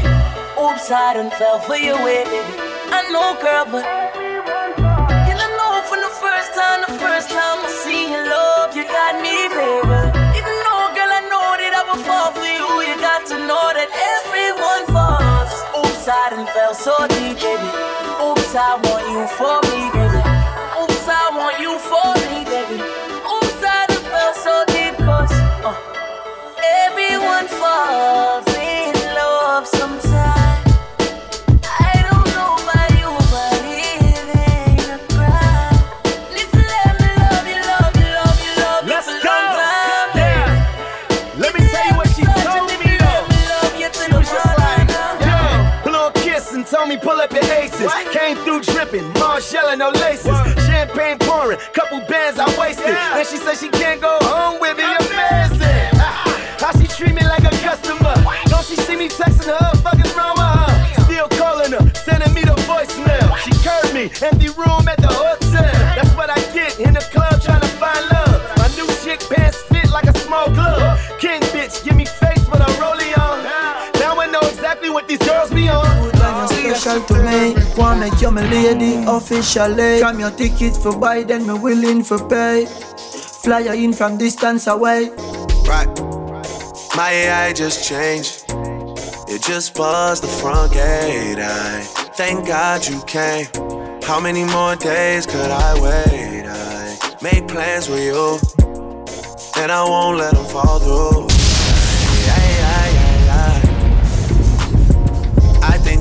[SPEAKER 27] Oops, I done fell for your way, baby. I know, girl, but Done fell so deep, baby. Oops, I want you for me, baby. Oops, I want you for me, baby. Oops, I done fell so deep, cause uh, everyone falls
[SPEAKER 35] pull up your aces. Came through dripping, Margiela no laces. Champagne pouring, couple bands I wasted. Then she said she
[SPEAKER 36] special to me. Want make you my lady officially. Come your ticket for then me willing for pay. Fly in from distance away.
[SPEAKER 37] Right. My AI just changed. It just buzzed the front gate. I thank God you came. How many more days could I wait? I made plans with you, and I won't let them fall through.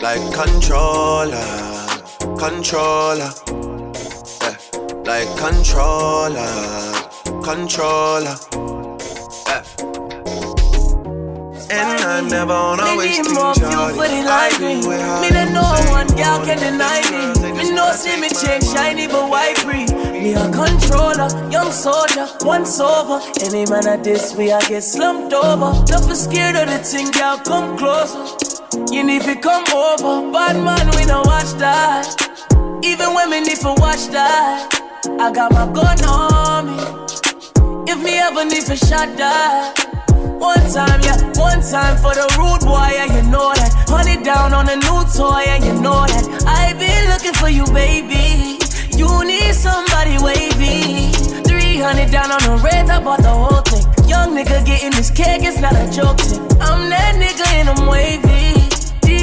[SPEAKER 37] Like controller, controller. Yeah. Like controller, controller. Yeah. And I never wanna waste
[SPEAKER 27] need more fuel for the
[SPEAKER 37] I
[SPEAKER 27] lightning.
[SPEAKER 37] do it how
[SPEAKER 27] Me know
[SPEAKER 37] say.
[SPEAKER 27] one girl can deny me. Me know see me change shiny but white free. Me a controller, young soldier, once over. Any man at this we I get slumped over. Don't be scared of the thing, girl, come closer. You need to come over, bad man we don't watch that. Even me need to watch that, I got my gun on me. If me ever need to shot that. One time, yeah, one time for the rude boy, yeah, you know that. Honey down on a new toy, yeah, you know that. I been looking for you, baby. You need somebody wavy. 300 down on the red, I bought the whole thing. Young nigga getting this cake, it's not a joke thing. I'm that nigga and I'm wavy.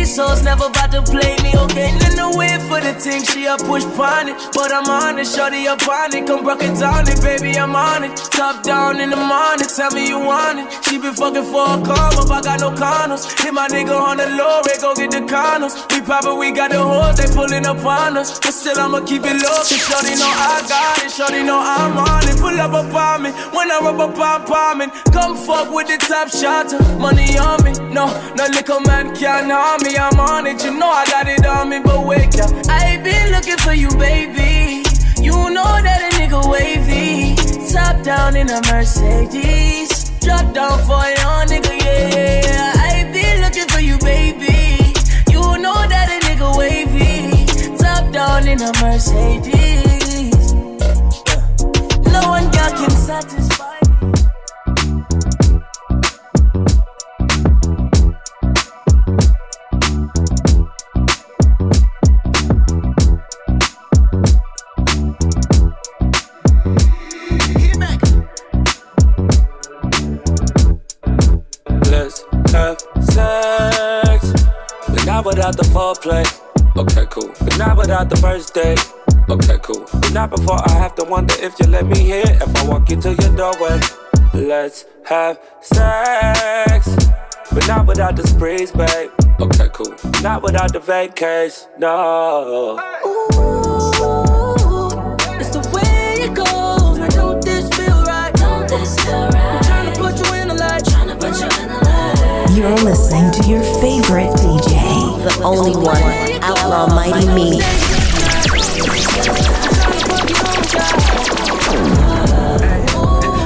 [SPEAKER 27] Souls never about to play me, okay? In the way for the thing, she a push pon it. But I'm on it, shorty up on it. Come rock it down it, baby, I'm on it. Top down in the morning, tell me you want it. She been fucking for a come up, I got no condoms. Hit my nigga on the low, rate, go get the condoms. We poppin', we got the hoes, they pullin' up on us. But still, I'ma keep it low, cause shorty know I got it. Shorty know I'm on it. Pull up upon me, when I rub up on palming. Come fuck with the top shot, money on me. No, no little man can't harm me, I'm on it. You know I got it on me, but wake up. I been looking for you, baby. You know that a nigga wavy. Top down in a Mercedes. Drop down for your nigga, yeah. I been looking for you, baby. You know that a nigga wavy. Top down in a Mercedes.
[SPEAKER 38] But not without the first date. Okay, cool. Not before I have to wonder if you let me hear if I walk into your doorway. Let's have sex. But not without the sprees, babe. Okay, cool. Not without the vacays. No.
[SPEAKER 27] Ooh, It's the way it goes. Man, don't this feel right? Don't this feel right?
[SPEAKER 16] You're listening to your favorite DJ, the only one, Outlaw Mighty Me.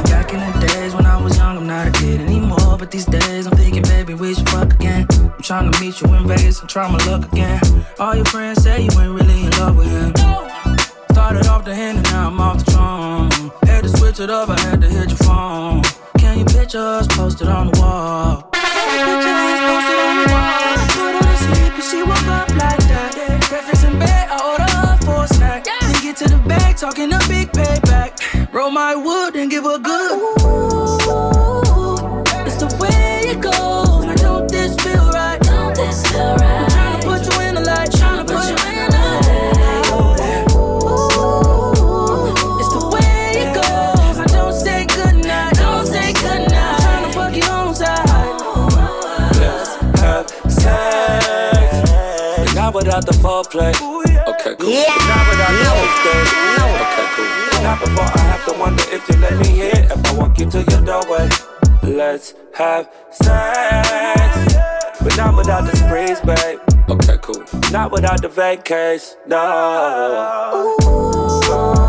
[SPEAKER 27] Back in the days when I was young, I'm not a kid anymore. But these days I'm thinking, baby, we should fuck again. I'm trying to meet you in Vegas and try my luck again. All your friends say you ain't really in love with him. Started off the hand and now I'm off the drum. Had to switch it up, I had to hit your phone. Can you picture us posted on the wall? Picture us posted on the wall. Put her to sleep and she woke up like that. Breakfast in bed, I order her for a snack. Then get to the bag, talking a big payback. Roll my wood and give her good.
[SPEAKER 39] Without the foreplay. Okay, cool. But not without the first date. Okay, cool. Not before I have to wonder if you let me hit. If I walk you to your doorway. Let's have sex. But not without the sprees, babe. Okay, cool. Not without the vacays. No.
[SPEAKER 27] It's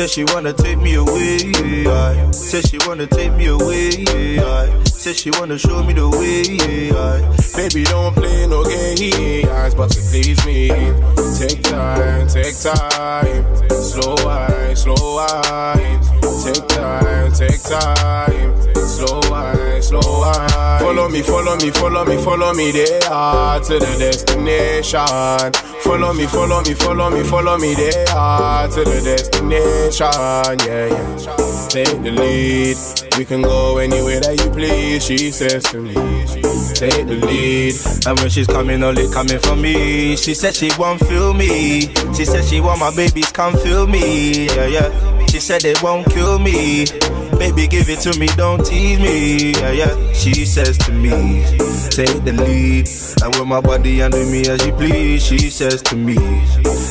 [SPEAKER 40] Said she wanna take me away. I said she wanna take me away. I said she wanna show me the way.
[SPEAKER 21] Baby, don't play no games, but to please me. Take time, take time. Slow wine, slow wine. Take time, take time. Slow wine, slow wine. Follow me, follow me, follow me, follow me there to the destination. Follow me, follow me, follow me, follow me there to the destination. Yeah, yeah. Take the lead. We can go anywhere that you please. She says to me, take the lead.
[SPEAKER 40] And when she's coming, only coming for me. She said she won't feel me. She said she want my babies, come feel me. Yeah, yeah. She said they won't kill me. Baby, give it to me, don't tease me. Yeah, yeah. She says to me, take the lead. And with my body under me as you please. She says to me,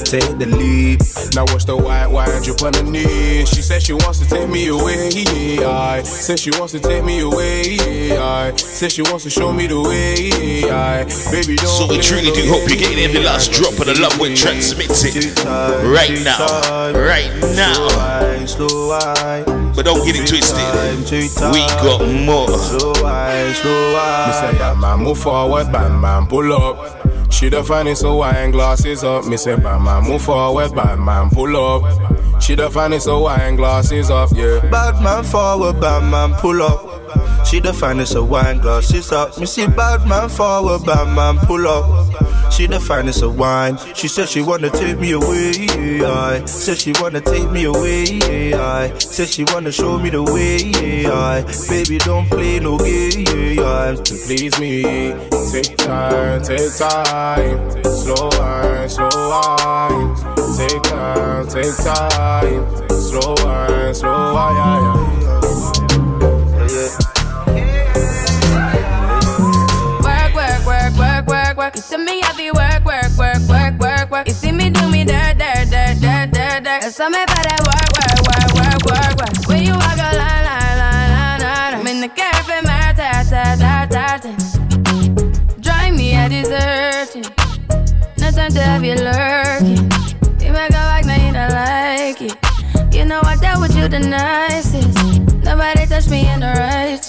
[SPEAKER 40] take the lead.
[SPEAKER 21] Now watch the white wine drip on the knee. She says she wants to take me away. I said she wants to take me away. I said she wants to show me the way. I baby don't.
[SPEAKER 1] So we truly do hope you're getting every last drop of the love we transmit it right now, right now. But don't get it twisted. We got more.
[SPEAKER 21] Me say, Batman, move forward, Batman, pull up. She the finest, so wine glasses up. Me say, Batman, move forward, Batman, pull up. She the finest, so wine glasses up, yeah.
[SPEAKER 40] Bad man forward, bad man pull up. She the finest of wine glasses up. Me see bad man forward, bad man pull up. She the finest of wine. She said she wanna take me away. I said she wanna take me away. I said she wanna show me the way. I baby don't play no games
[SPEAKER 21] to please me. Take time, take time. Slow wine, slow wine. Take time, take time. Slow wine, slow wine.
[SPEAKER 41] You see me happy work, work, work, work, work, work. You see me do me dirt, dirt, dirt, dirt, dirt, dirt. You saw me by that work, work, work, work, work, work. When you walk a line, line, line, line, line. I'm in the cafe, my ta, ta, ta, ta, ta. Drive me a deserting. No time to have you lurking. You make a like, now you don't like it. You know I dealt with you the nicest. Nobody touched me in the righteous.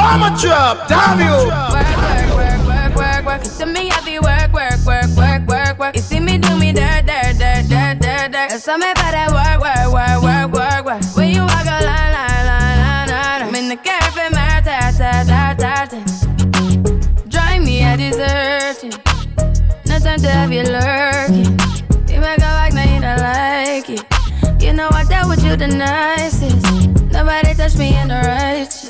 [SPEAKER 42] Bomber drop, damn you.
[SPEAKER 41] Work, work, work, work, work, work. You see me, I be work, work, work, work, work, work. You see me do me dirt, dirt, dirt, dirt, dirt, dirt. Some me for that work, work, work, work, work, work. When you walk a line, line, line, line, line. I'm in the cafe, my ta, ta, ta, ta, ta. Drive me a deserting. No time to have you lurking. You make a like, now you don't like it. You know I dealt with you the nicest. Nobody touched me in the righteous.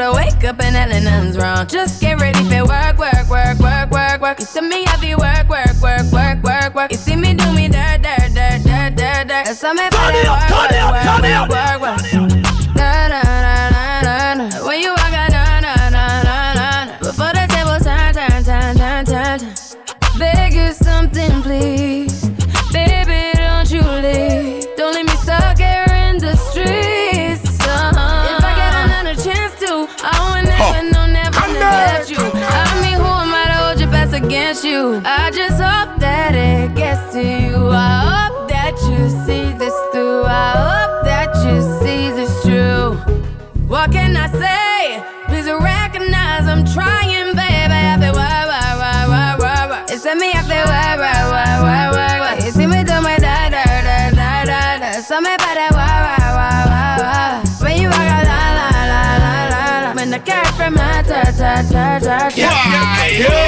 [SPEAKER 41] I wake up and hell nothing's wrong. Just get ready for work, work, work, work, work, work. You see me, I be work, work, work, work, work, work. You see me do me dirt, dirt, dirt, dirt, dirt, dirt. And some me
[SPEAKER 42] Turn it up, turn it up, turn it up.
[SPEAKER 41] Against you? I just hope that it gets to you. I hope that you see this through. I hope that you see this true. What can I say? Please recognize I'm trying, baby. I feel why, why, why, why, why, why. It's me, I feel why, why, why, why, why, why. You see me do my da, da, da, da, da, da. So me by that why, why, why, why, why. When you walk out, la, la, la, la, la, la. When the car from my ta, ta, ta, ta, ta.
[SPEAKER 20] Get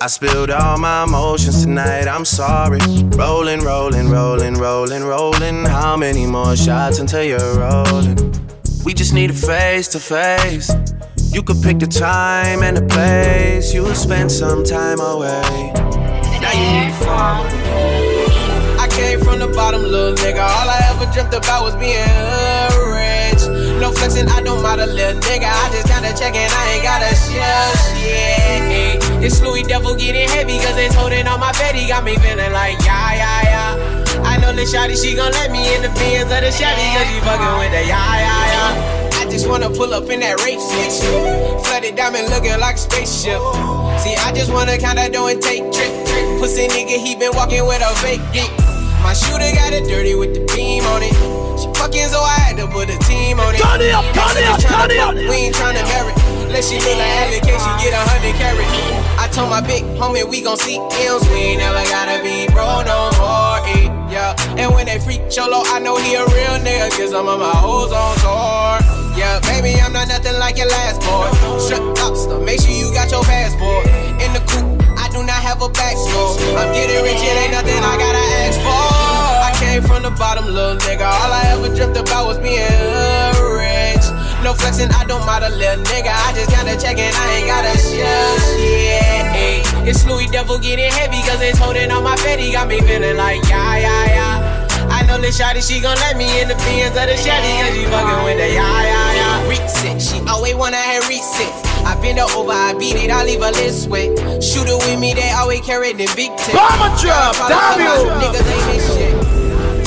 [SPEAKER 20] I spilled all my emotions tonight, I'm sorry. Rolling, rolling, rolling, rolling, rolling. How many more shots until you're rolling? We just need a face to face. You could pick the time and the place. You'll spend some time away. Now you to.
[SPEAKER 43] I came from the bottom, little nigga. All I ever dreamt about was being rich. No flexing, I don't mind a little nigga. I just kinda checking, I ain't got a shell shit. This Louis devil getting heavy, cause it's holding on my. He got me feeling like, yeah, yeah, yeah. I know the shawty, she gon' let me in the bins of the Chevy, cause she fucking with the yeah, yeah, yeah. I just wanna pull up in that race. Flooded diamond looking like a spaceship. See, I just wanna kinda do and take trip. Pussy nigga, he been walking with a fake dick. My shooter got it dirty with the beam on it. She fucking so I had to put a team on it.
[SPEAKER 42] Turn it up, turn it up, turn it up.
[SPEAKER 43] We ain't tryna marry. Let she look like allocation, get a hundred carry. I told my big homie we gon' see M's. We ain't never gotta be bro no more. eh, yeah. And when they freak Cholo, I know he a real nigga. Cause some of my hoes on tour. Yeah, baby, I'm not nothing like your last boy. Shut lobster, make sure you got your passport. In the coupe, I do not have a back score. I'm getting rich, it ain't nothing I gotta ask for. I came from the bottom, little nigga. All I ever dreamt about was being rich. No flexing, I don't mind a little nigga. I just kinda checking, I ain't got a shell shit. Hey, it's Louis Devil getting heavy, cause it's holding on my fatty. Got me feeling like, yeah, yeah, yeah. I know this shawty, she gon' let me in the bins of the Chevy, cause she fucking with the yeah, yeah, yeah. Reset, she always wanna have reset. I bend her over, I beat it, I leave her lip sweat. Shoot her with me, they always carry the big tip.
[SPEAKER 42] Bomber drop, damn you.
[SPEAKER 43] Niggas ain't this shit.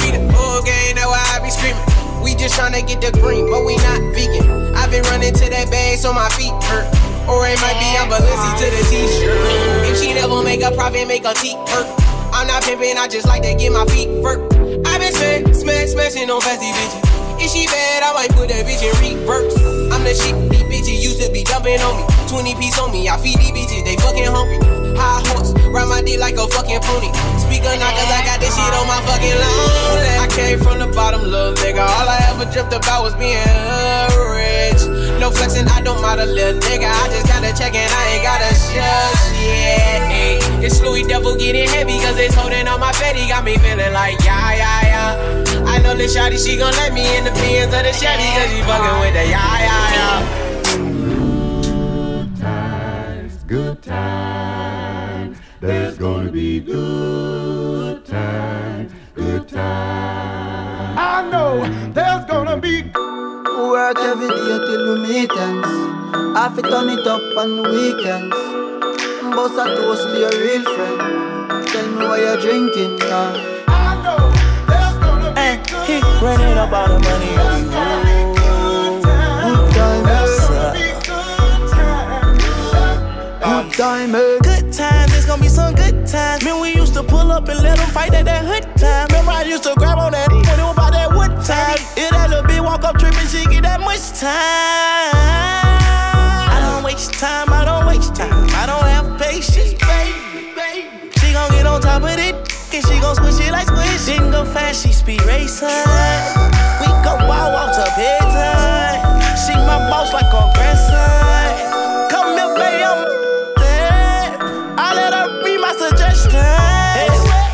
[SPEAKER 43] Be the old game, that's why I be screaming. We just tryna get the green, but we not vegan. I been running to that bag so my feet hurt. Or it might be I'm Balenci to the t-shirt. If she never make a profit, make her teeth hurt. I'm not pimping, I just like to get my feet hurt. I been smash, smash, smashing on fancy bitches. If she bad, I might put that bitch in reverse. I'm the shit, these bitches used to be
[SPEAKER 44] dumping on me. 20 piece on me, I feed these bitches, they fucking hungry. High horse, ride my dick like a fucking pony. Speaker knockers, I got this shit on my fucking lawn. I came from the bottom, little nigga. All I ever dreamt about was being rich. No flexing, I don't mind a little nigga. I just gotta check and I ain't gotta shush. Yeah, ayy. It's Louis Devil getting heavy, cause it's holding on my fatty. Got me feeling like, yeah, yeah, yeah. I know this shawty, she gon' let me in the pins of the Chevy, cause she fucking with the yeah, yeah, yeah.
[SPEAKER 45] good times. Good times. There's gonna be good times, good times.
[SPEAKER 42] I know there's gonna be work every day till we meet ends. I fi turn it up on the weekends. Boss a toast to your real friend. Tell me why you're drinking, yeah.
[SPEAKER 12] Running up all the money on you.
[SPEAKER 42] Good time?
[SPEAKER 12] Good times, it's gonna be some good times. Man, we used to pull up and let them fight at that hood time. Remember, I used to grab on that when it was about that wood time. It that little bitch walk up tripping, she get that much time. It like squish. Go fast, she speed racing. We go wild up head time. She my boss like a grandson. Come here, baby, I'm. I let her be my suggestion.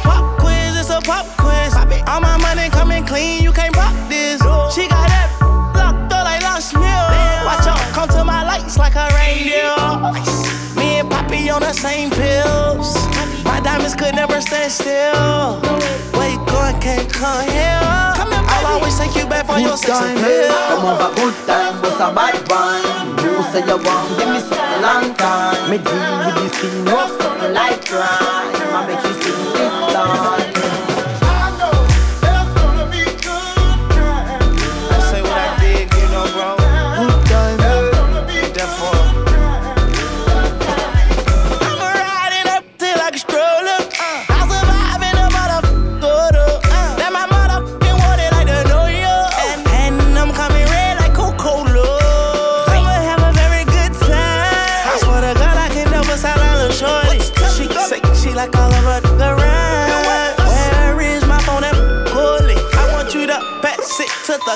[SPEAKER 12] Pop quiz, it's a pop quiz. All my money coming clean, you can't pop this. She got that locked up like lunch meal. Watch out, come to my lights like a reindeer. Me and Poppy on the same pills. Diamonds could never stand still. Where you going, can't come here. I'll always take you back for your sex appeal.
[SPEAKER 42] Come over, good time, but a bad wine. You say you want, give me something long time. Me deal with this thing, no something like crime. I make you sing this line.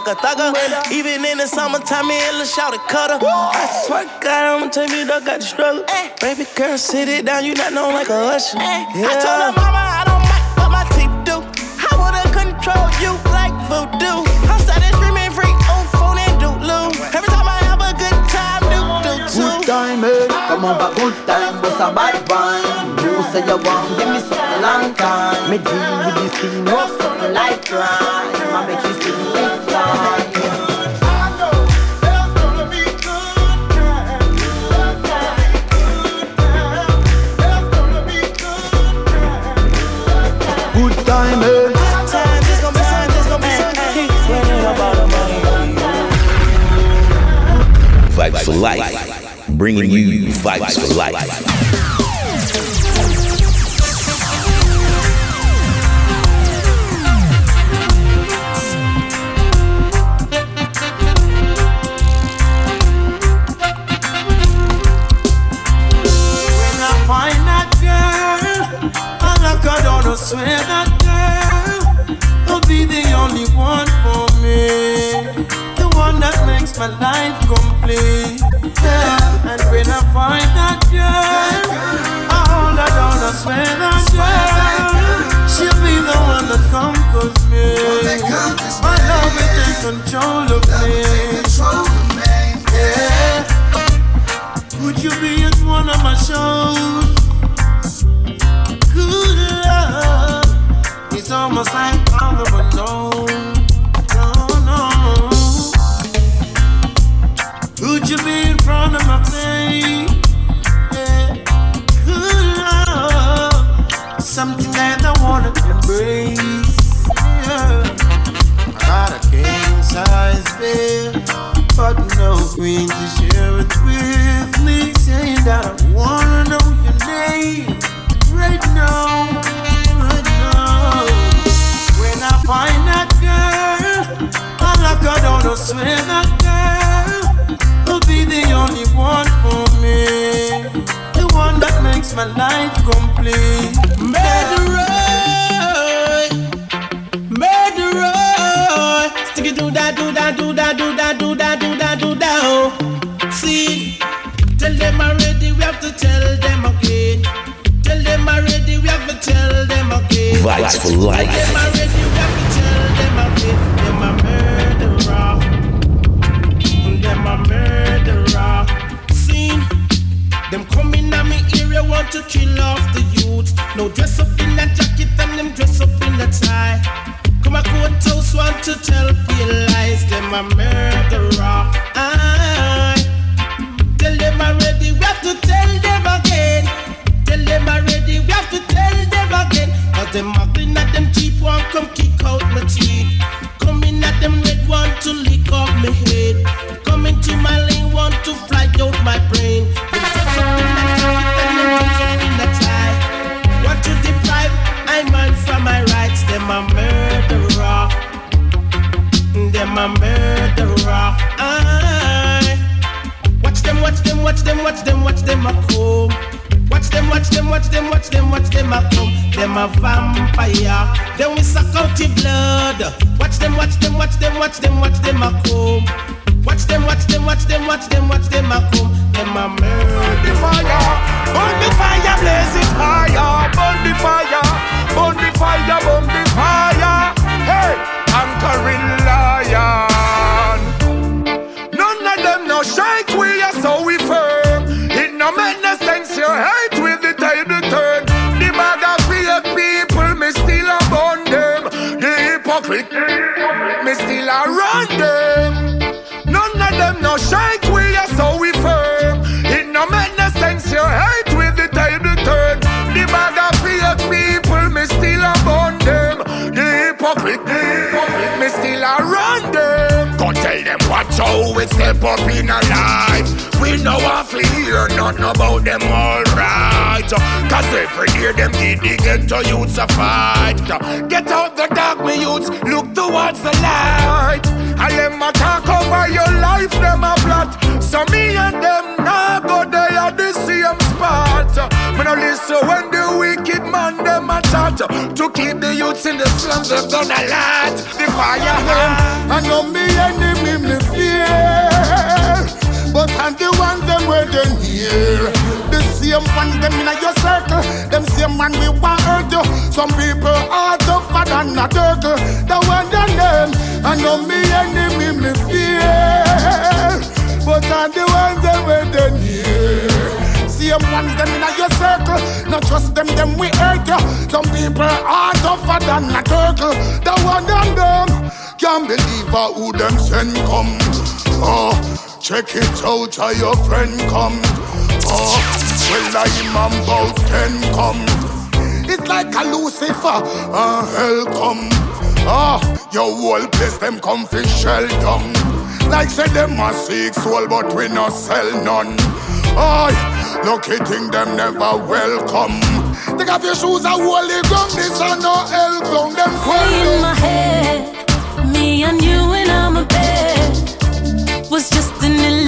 [SPEAKER 12] It to thugger thugger. Even in the summertime, me and Lil Shouty cutter. I swear to God, I'ma tell you, dog got the struggle. Baby girl, sit it down, you not known like a usher. I told her mama I don't like what my teeth do. I wanna control you like voodoo. I'm started screaming free on phone and doodloo. Every time I have a good time, do do too.
[SPEAKER 42] good time, eh? Come over, good time, but a bad wine. You say you want, give me something long time. Me deal with this thing, no something like crime. I make you sing eh?
[SPEAKER 1] Vibes for life. Bringing you vibes for life.
[SPEAKER 12] My life complete. Yeah. And when I find that girl, I hold her down, I swear that girl, she'll be the one that conquers me. My love will take control of me. Yeah. Would you be at one of my shows? Good love. It's almost like I'll never queen to share it with me, saying that I wanna know your name right now, right now. When I find that girl, I'll lock her down to swim that girl will be the only one
[SPEAKER 46] for
[SPEAKER 12] me, the one that makes my
[SPEAKER 47] life complete. That's for life. Get to youths a fight. Get out the dark, me youths, look towards the light. And them a talk over your life, them a plot. So me and them now go there at the same spot. Me no listen when the wicked man them a chat. To keep the youths in the slums, they've done a lot. The fire I know me enemy me fear. But and the ones them they near The same ones them in your Them same man we want hurt you Some people are tougher than a turtle. The one and them I know me enemy me fear. But and the ones them where they near Same ones them in your circle. Not trust them, them we hurt you Some people are tougher than a turtle. The one and them. Can't believe how who them send come. Oh Check it out, how your friend come. Oh, well, I'm about ten come. It's like a Lucifer, a hell come. Ah, your whole place them come fi shell down. Like say them a seek soul, but we no sell none. Aye, lucky thing them never welcome. Take off your shoes, a holy ground. This a no hell ground. Them
[SPEAKER 48] In my head, me and you and I'm a bed was just an illusion.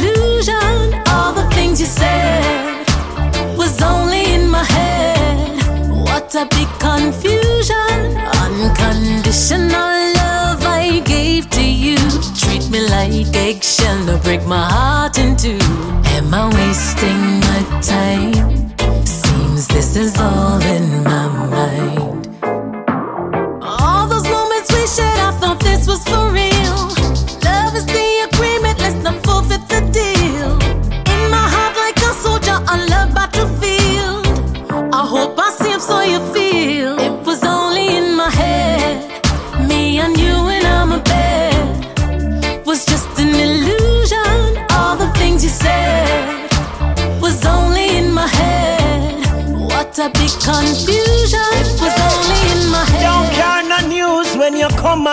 [SPEAKER 48] What a big confusion. Unconditional love I gave to you. Treat me like eggshell, no break my heart in two. Am I wasting my time? Seems this is all in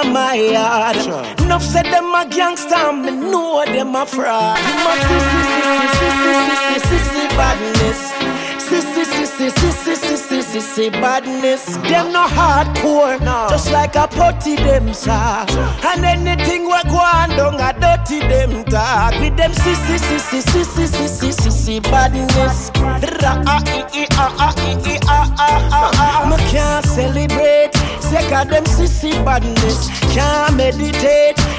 [SPEAKER 48] on my
[SPEAKER 12] yard. Enough said them a gangster, me know them a fraud. See, see, see, see, see, see, badness. See, see, see, see, see, badness. Them no hardcore, just like a putty them saw. And anything we go on down a dirty them talk. With them see, see, see, see, see, badness. Ra ah e e ah ah e e ah ah ah ah. Me can't celebrate. Sick of them sissy badness. Can't meditate.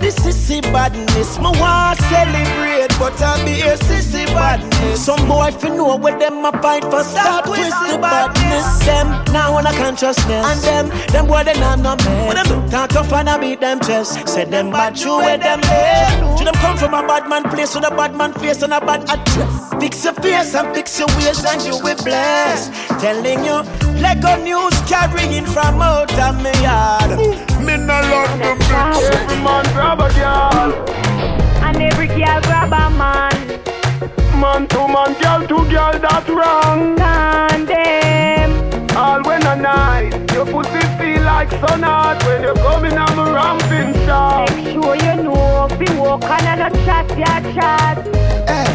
[SPEAKER 12] This is sissy badness, me want celebrate, but I be a sissy badness. Some boy fi know where them a fight for stop twist the badness. Them now on a consciousness, and them them boy they not no man. When them talk tough and I beat them chest, said them bad true where them lay. To them come from a bad man place with a bad man face and a bad address. Fix your face and fix your ways and you will bless. Telling you, Lego news carrying from out of me yard.
[SPEAKER 6] Me no love them bitch. Every man grab a girl.
[SPEAKER 48] And every girl grab a man.
[SPEAKER 6] Man to man, girl to girl, that's wrong.
[SPEAKER 48] Condemn.
[SPEAKER 6] All when a night, your pussy feel like sun hot when you're coming on the ramping shot.
[SPEAKER 48] Make sure you know if you walk and a chat, ya chat.
[SPEAKER 6] Eh,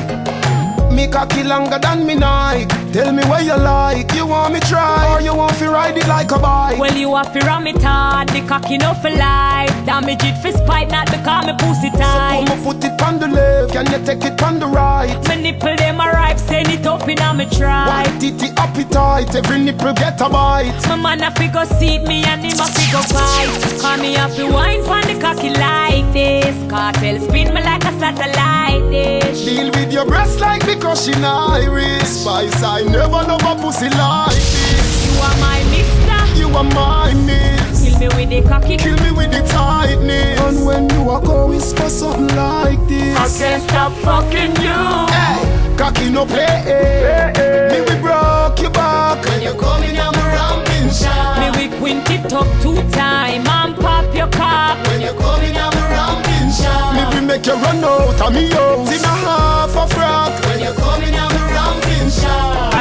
[SPEAKER 6] me cocky longer than me Nike. Tell me what you like. You want me try or you want to ride it like a bike?
[SPEAKER 48] Well, you have to ram it hard, the cocky no for life. Damage it for spite, not because me pussy tight.
[SPEAKER 6] So Come and put it on the left, can you take it on the right?
[SPEAKER 48] My nipple them a ripe, send it up in a me try.
[SPEAKER 6] White titty appetite, every nipple get a bite.
[SPEAKER 48] My man a figure seat me and him a figure fight. Call me up to wine pon the cocky like this. Cartel spin me like a satellite dish.
[SPEAKER 6] Deal with your breast like because she Irish. Spice, I never love a pussy like this.
[SPEAKER 48] You are my mister.
[SPEAKER 6] You are my miss.
[SPEAKER 48] Kill me with the cocky.
[SPEAKER 6] Kill me with the tightness. And when you walk out, whisper something like this.
[SPEAKER 48] I can't stop fucking you.
[SPEAKER 6] Hey, cocky no play. Hey, hey. Me we broke your back when you coming on the ramping shot.
[SPEAKER 48] Me we quint it up two time and pop your cock.
[SPEAKER 6] When you coming on the ramping shot. Me we make you run out of me house in a half a frock. When you coming on the ramping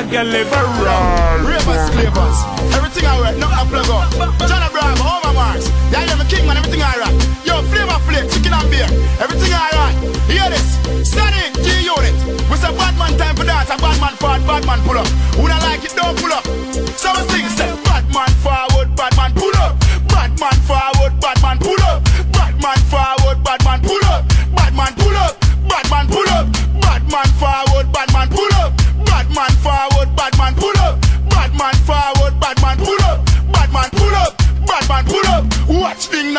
[SPEAKER 12] I can live.
[SPEAKER 6] Ravers, flavors, everything alright, nothing I plug up. John Abraham, Homer Mars, yeah, yeah, king man, everything alright. Yo, flavor flake, chicken and beer, everything alright. Hear this, Sonic G Unit. We say bad man time for dance, a bad man forward, bad man pull up. Who don't like it, don't pull up. So we sing, say, bad man forward,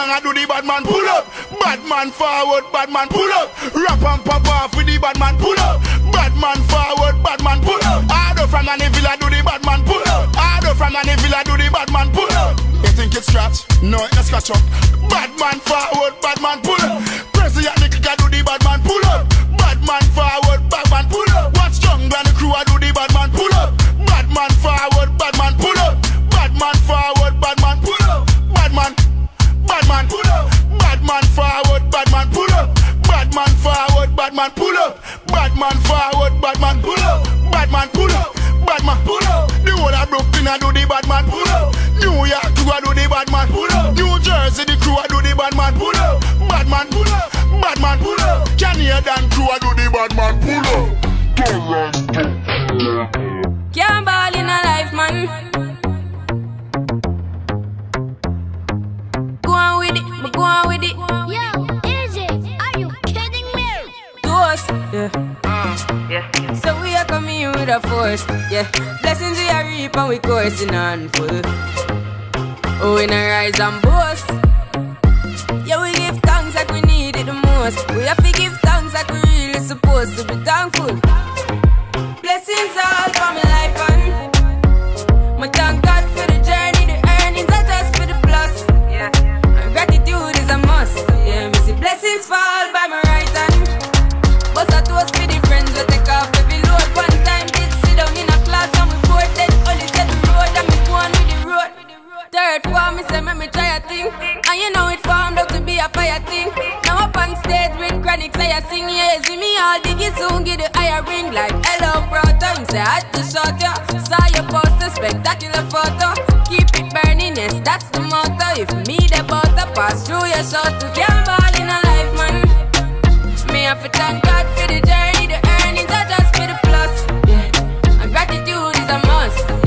[SPEAKER 6] Now I do the bad man pull up. Bad man forward, bad man pull up. Rap and pop off with the bad man pull up. Bad man forward, bad man pull up. Harder from an villa do the bad man pull up. Harder from an villa do the bad man pull up. You think it's scratch? No, it's scratch up. Bad man forward, bad man pull up. Pressy at the kicker do the bad man pull up. Bad man forward, bad man pull up. Watch jungle and the crew I do the bad man pull up. Bad man forward, bad man pull up. Bad man forward, man forward, bad man pull up. Bad man forward, bad man pull up. Bad man forward, bad man pull up. Bad man pull up. Bad man pull up. The whole of Brooklyn I do the bad man pull up. New York crew I do the bad man pull up. New Jersey the crew I do the bad man pull up. Bad man pull up. Bad man pull up. Canadian crew I do the bad man pull up.
[SPEAKER 49] Can't go on with it.
[SPEAKER 48] Yo, is it? Are you kidding me?
[SPEAKER 49] To us, yeah. Mm, yeah. So we are coming in with a force, yeah. Blessings we are reap and we coursing on full. Oh, we not rise and boast. Yeah, we give thanks like we need it the most. We have to give thanks like we really supposed to be thankful. Say, me, me try a thing. And you know it formed out to be a fire thing. Now up on stage with chronic, say I sing, yeah, see me all diggy soon, get the higher ring like hello, brother. You say, I had to shot ya. Saw your poster, spectacular photo. Keep it burning, yes, that's the motto. If me the butter pass through your shot, to can't ball in a life, man. Me have to thank God for the journey, the earnings are just for the plus. Yeah, and gratitude is a must.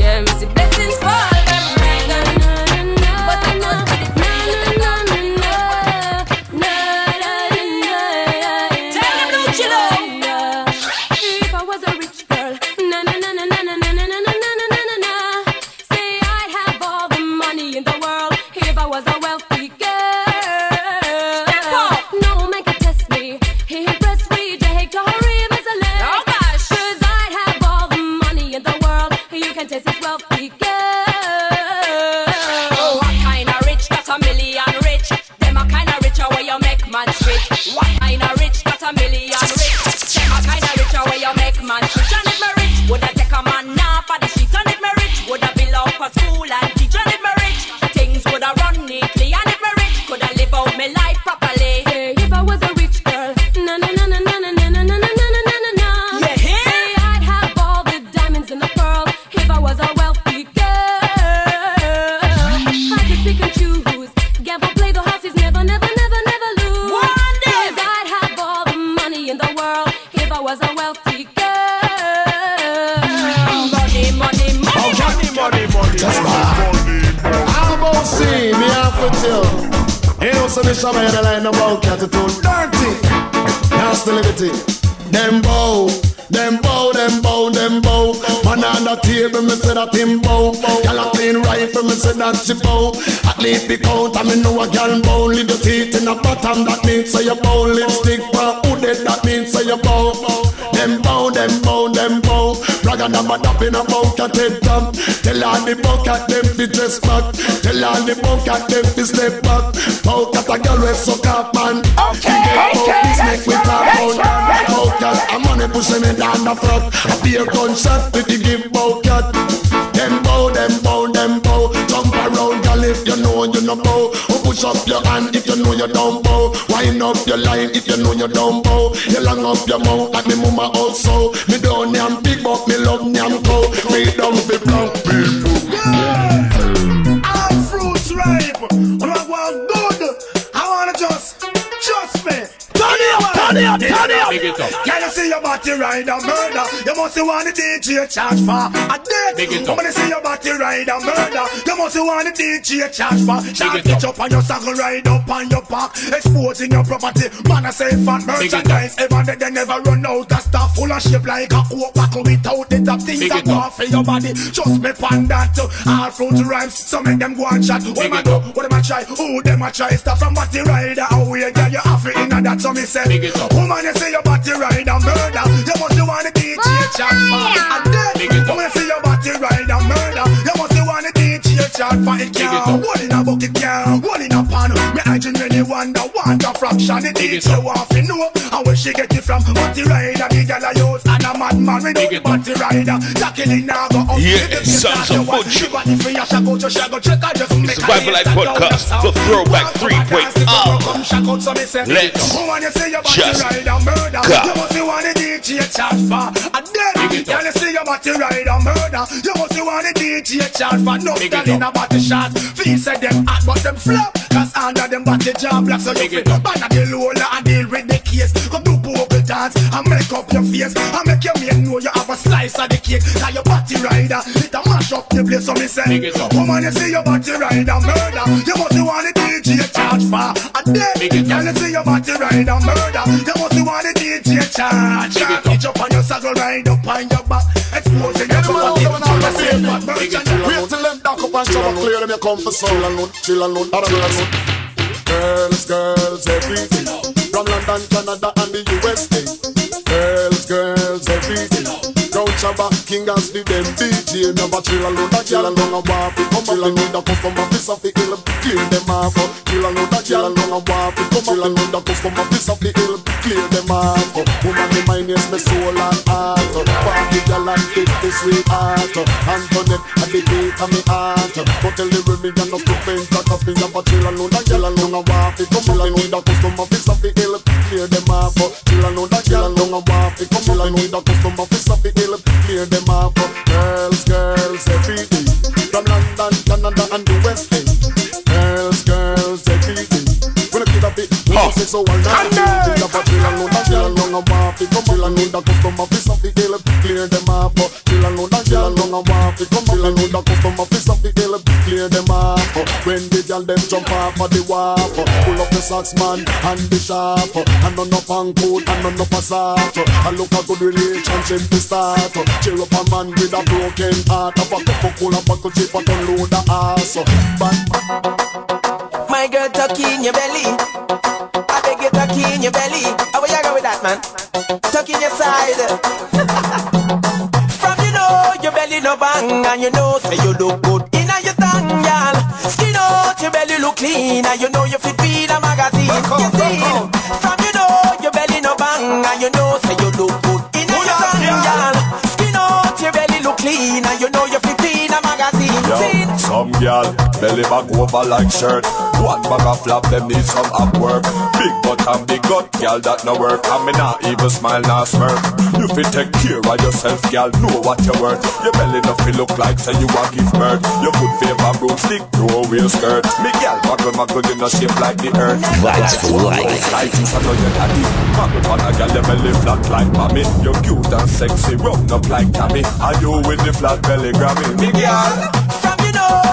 [SPEAKER 49] I
[SPEAKER 6] me know a gyal bow. Little teeth in the bottom, that means say you bow. Lipstick for hooded, that means say you bow. Them bow, them bow, them bow. Brag and I'm a dap in a bucket head top. Tell all the bucket them fi dress back. Tell all the bucket them fi step back. Bucket a gyal we suck up man. Okay, okay. We talk about. Bucket, I'm on it pushing me down the front. A beer gunshot with the give bucket. Know you no bow. Or oh, push up your hand if you know you don't bow. Wind up your line if you know you don't bow. You long up your mouth like me mama also. Me
[SPEAKER 47] body ride a murder? You must want the DJ charge for a dead.
[SPEAKER 50] Big it up.
[SPEAKER 47] When you see your body ride a murder, you must want the DJ charge for. Shot
[SPEAKER 50] it up.
[SPEAKER 47] pitch up on your saddle, ride up on your back, exposing your property. Man, I say fat merchandise. Ever they, they never run out of stuff full of shape like a coke bottle without the top things that go for your body. Just me pan that. All fruit rhymes, so make them go and chat. What am I do? What am I try? Who them I try? Start from body rider. How we get you off it in that? So me say,
[SPEAKER 50] Big it up.
[SPEAKER 47] woman, you say your body rider murder. You must want the DJ chat for. And then,
[SPEAKER 50] Big it up.
[SPEAKER 47] woman, you say your body rider murder. You must want the DJ chat for. It
[SPEAKER 50] Big it
[SPEAKER 47] can't. One in a bucket can't. One in a pan. Me I genuinely wonder, wonder fraction. The
[SPEAKER 50] Big it
[SPEAKER 47] DJ
[SPEAKER 50] up.
[SPEAKER 47] want to know. Where she get it from? Body rider, the girl I use. And a madman without the body rider. Jacqueline now go up.
[SPEAKER 1] Yeah,
[SPEAKER 47] you start
[SPEAKER 1] of
[SPEAKER 47] your
[SPEAKER 1] bullshit.
[SPEAKER 47] body free, I shall go to shall check. I just make a
[SPEAKER 1] Survival Life Podcast, the throwback 3.0.
[SPEAKER 47] up and come shack out, so me
[SPEAKER 1] Let's
[SPEAKER 47] Woman, you say your body
[SPEAKER 1] just
[SPEAKER 47] murder.
[SPEAKER 1] go.
[SPEAKER 47] You must be want the DJ charge for. And then, girl, you say your body ride and murder. You must be want the DJ charge for. No
[SPEAKER 50] Big it
[SPEAKER 47] girl in a body shot. Feel say them hot, but them flop. Cause under them body jam black, so you
[SPEAKER 50] Big it
[SPEAKER 47] fit
[SPEAKER 50] up.
[SPEAKER 47] ban the lola and deal with the case. Come do vocal dance and make up your face. And make your man know you have a slice of the cake. Now your body rider, it a mash up the place, so me say.
[SPEAKER 50] Big it up.
[SPEAKER 47] Woman, you see your body ride and murder. You must be want the DJ charge for. And then,
[SPEAKER 50] Big it up.
[SPEAKER 47] girl, you see your body ride and murder. You must be want the DJ charge.
[SPEAKER 50] Big it up.
[SPEAKER 47] Pitch up on your saddle, ride up on your back. Exposing your property. You must say fat merchandise.
[SPEAKER 6] Wait till dock up and shower clear them you come and chill and load, other girls. Girls, girls, everything. From London, Canada and the USA. Girls, girls, everything. Crown Shabba, King as the them Never chill and load a chill and long a walk Come chill and load a customer piece of the hill Clear them off Chill and load a chill and long a walk Come chill and load a customer piece of the hill Clear them off Woman, the mind is my soul and heart. Party girl and kiss the sweetheart Antoinette, at the gate of me heart. But tell the women you're not to bend Cut up in your chill and load a chill and long a walk Come chill and load a customer piece of the hill Clear them off Chill and load a chill and long a walk it. Come chill and load a customer piece of the hill Clear them off Girls, girls, every day. From London, Canada and
[SPEAKER 1] Huh.
[SPEAKER 6] say so all night Chill and chill and load a chill and long a walk it. Come chill and load a customer piece of the hill Clear them off Chill and load a chill and long a walk it. Come chill and load a customer piece of the hill Clear them off When the girl them jump off of the wharf Pull up the socks man and the sharp And on up and coat and on up a soft And look a good relationship to start. Cheer up a man with a broken heart. Have a cup of cola buckle chip and unload the ass. But
[SPEAKER 43] My girl, tucky in your belly. In your belly. How will you go with that, man? Tuck in your side. From you know your belly no bang, and you know say you look good in your tongue, y'all. Skin out your belly look clean, and you know you fit be a magazine. You see, from
[SPEAKER 51] Gal belly back over like shirt. One bag of flap, them need some up work. Big butt and big gut, gal that no work. And me not even smile, not smirk. You fit take care of yourself, gal. Know what you worth. Your belly no feel look like say you a give birth. Your good favor broomstick, no real skirt. Me gal buckle buckle in a shape like the earth.
[SPEAKER 1] Vibes for life.
[SPEAKER 51] Like this, I know your daddy. Buckle on a gal, your belly flat like mommy. You're cute and sexy, round up like Tammy. And you with the flat belly grammy. Me gal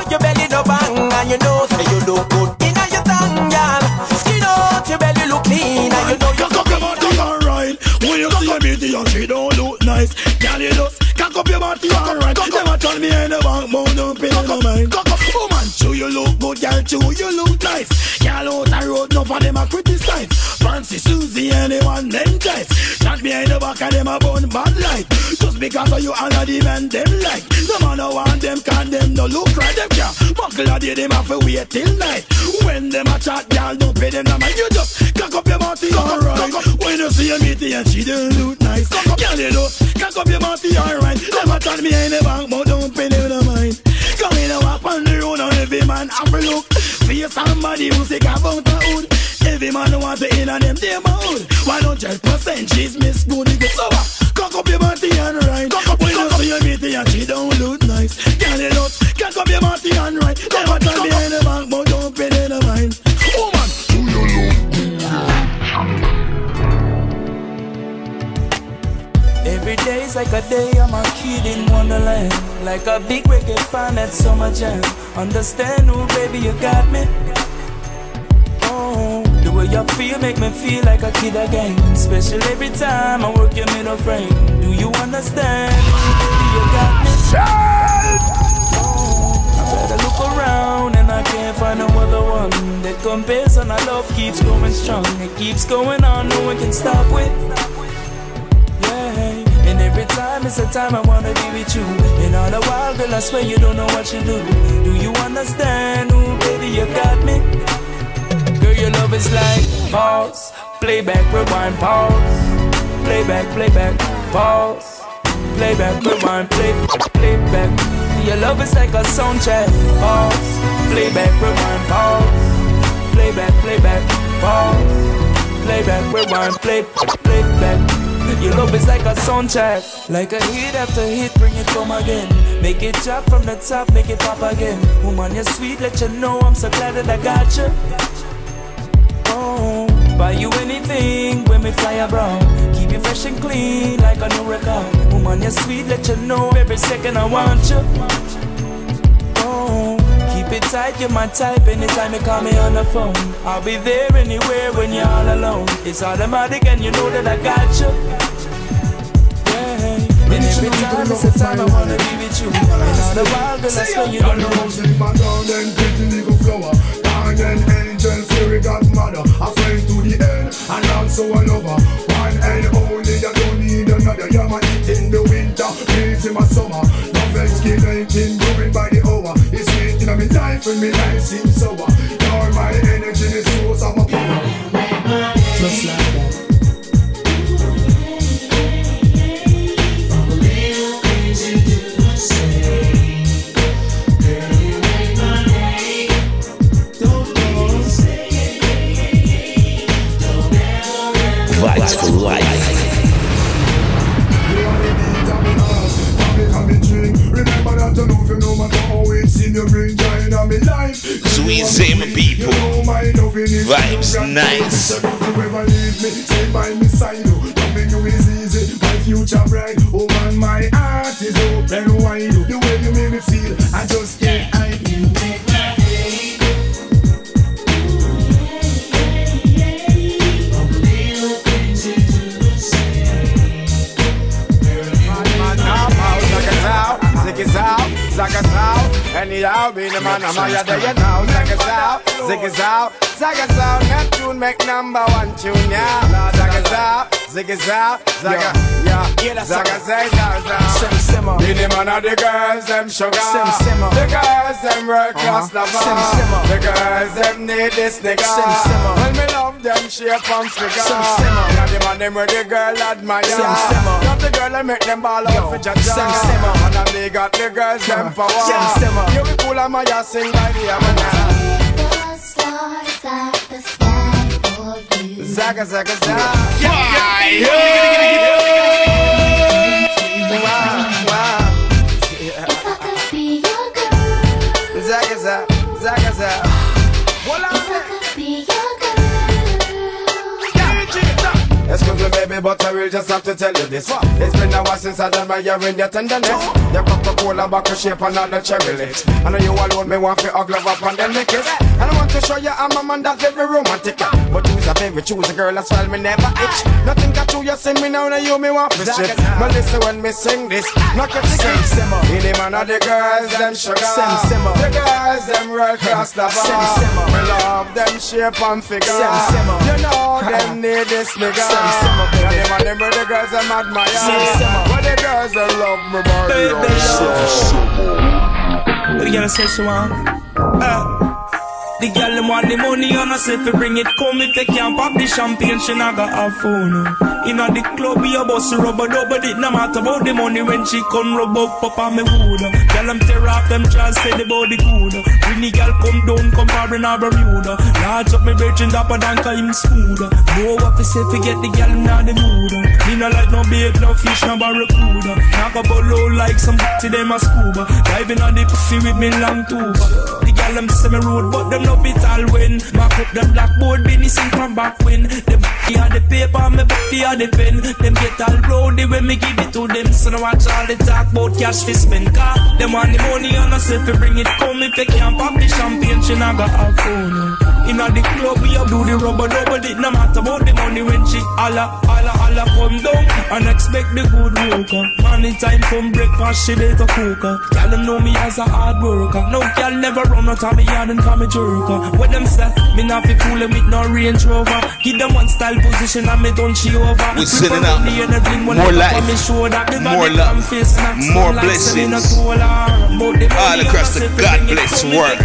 [SPEAKER 43] your belly no bang and you know say you look good inna your tongue, girl. Skin out your belly look clean and you know you look clean. Cock up right.
[SPEAKER 51] When you see me, the young she don't look nice. Girl, you just cock up your body and right. Never tell me any the bank, more don't pay no mind. Woman, oh, man, you look good, girl. True you look nice. Girl out the road, no for them a criticize. Fancy Susie, anyone them guys. Shot behind the back of them a bun bad light. Because of you all of the men them like. No man no want them, can them no look right them can. Buckle a day them have to wait till night. When them a chat, girl don't pay them no mind. You just cock up your body alright. When you see a meeting and she don't look nice. Girl you just cock up your body alright. Never tell me in the bank, but don't pay them no mind. Come in and walk on the road and every man have a look. See somebody who sick about the hood. Every man want to in on them damn hood. 100% she's Miss Goody Good. So uh, cock up your body and right. When you see your meeting and she don't look nice. Girl you just cock up your body and right. Never tell me in the bank, but don't pay them no mind. Woman, do your love.
[SPEAKER 27] Every day's like a day, I'm a kid in Wonderland. Like a big reggae fan at Summer Jam. Understand, oh baby, you got me. Oh, the way you feel make me feel like a kid again. Special every time I work your middle frame. Do you understand? You got me. Oh, I better look around and I can't find no other one that compares. And our love keeps going strong. It keeps going on, no one can stop it. Yeah. And every time it's a time I wanna be with you. And all the while, girl, I swear you don't know what you do. Do you understand? Ooh, baby, you got me. Your love is like pause, playback, rewind, pause, playback, playback, pause, playback, rewind, play, playback. Your love is like a soundtrack. Pause, playback, rewind, pause, playback, playback, pause, playback, rewind, play, playback. Your love is like a soundtrack, like a hit after hit, bring it home again. Make it drop from the top, make it pop again. Woman, you're sweet, let you know I'm so glad that I got you. Buy you anything when we fly abroad. Keep you fresh and clean like a new record. Woman, you're sweet, let you know every second I want you. Oh, keep it tight, you're my type. Anytime you call me on the phone, I'll be there anywhere when you're all alone. It's automatic, and you know that I got you. Yeah, and every time it's a time I wanna be with you. And all the while, girl, I swear you don't know.
[SPEAKER 47] Darling angel, fairy godmother. A friend to the end, and also a lover. One and only, you don't need another. My heat in the winter, peace in my summer. Love escalating, growing by the hour. It's sweet in my life, and my life seems sour. You're my energy, the source of my power.
[SPEAKER 27] Just like that.
[SPEAKER 47] That you know, if you no matter how it's in your brain, join on me life.
[SPEAKER 1] Sweet same people. Vibes nice.
[SPEAKER 47] Don't you ever leave me, stay by me side. oh. Loving you is easy, my future bright. Oh man, my heart is open wide. oh. The way you make me feel, I just can't
[SPEAKER 52] Anyhow, be the man, I'm than you now. Us out, zig out, zag us out. Neptune make number one tune, yeah. Zag us out, zig us out, yeah. Zag us, zag us,
[SPEAKER 27] Sim simmer.
[SPEAKER 52] Be the man of the girls, them sugar.
[SPEAKER 27] Sim simmer. Uh.
[SPEAKER 52] The girls, them world uh-huh. class
[SPEAKER 27] Uh-huh.
[SPEAKER 52] lover.
[SPEAKER 27] Sim simmer. Uh.
[SPEAKER 52] The girls, them need this nigga.
[SPEAKER 27] Sim simmer. Uh.
[SPEAKER 52] When me love them, shape and figure.
[SPEAKER 27] Sim simmer.
[SPEAKER 52] Yeah, the man, them where the girl admire.
[SPEAKER 27] Sim simmer.
[SPEAKER 52] Love the girl, I make them ball out for jaja.
[SPEAKER 27] Sim simmer.
[SPEAKER 52] And I me got the girls, them uh-huh. power.
[SPEAKER 27] Sim simmer.
[SPEAKER 52] You be cool, I'm a ya sing by the Amana. Zaga, zaga, zaga. Zaga, zaga, zaga, zaga. Hold on there. Excuse me, baby, but I will just have to tell you this. It's been a while since I my year in your tenderness. Your Coca-Cola bottle shape and all the cherry lips. I know you alone, me want to hug love up and then lick it. And I want to show you I'm a man that's very romantic. But
[SPEAKER 42] a very choose a girl as well, me never itch. Nothing got you, you see me now, now you me want to shit. But listen when me sing this, knock your tickets. In the man of the girls, them sugar. The girls, them roll across the bar. Me love them shape and figure. You know them need this nigga. Yeah, them and them the girls, them admire. But the girls, they love me, boy.
[SPEAKER 27] What the girl say she want? Uh. The girl them want the money and I say fi bring it come if they can't pop the champagne she not got have phone. Inna the club we a bust rubber double it no matter about the money when she come rub up up on me wood. Girl them tear off them chance say the body good. When the girl come down come far in our Bermuda. Large up me virgin dapper than him smooth. Know what to say fi get the girl inna the mood. Me no like no bait no fish no barracuda. Knock up low like some to them a scuba. Diving on the pussy with me long tuba. Girl them me rude but them love it all when. Back up them blackboard, Benny sing from back when. Them on the paper, me body on the pen. Them get all rowdy when me give it to them. So now watch all the talk about cash fi spend. Car them want the money and I say fi bring it come. If they can't pop the champagne, she not got a phone. Inna the club, we up do the rubber double it No matter about the money when she holla, holla, holla come down And expect the good worker. Money time come breakfast, she to cooker them know me as a hard worker. No girl never run out of me yard and call me jerker. What them say, me not fi fool them with no Range Rover. Give them one style position and me don't she over.
[SPEAKER 1] We're sending out more life, more love, more blessings. all. Across the God bless world.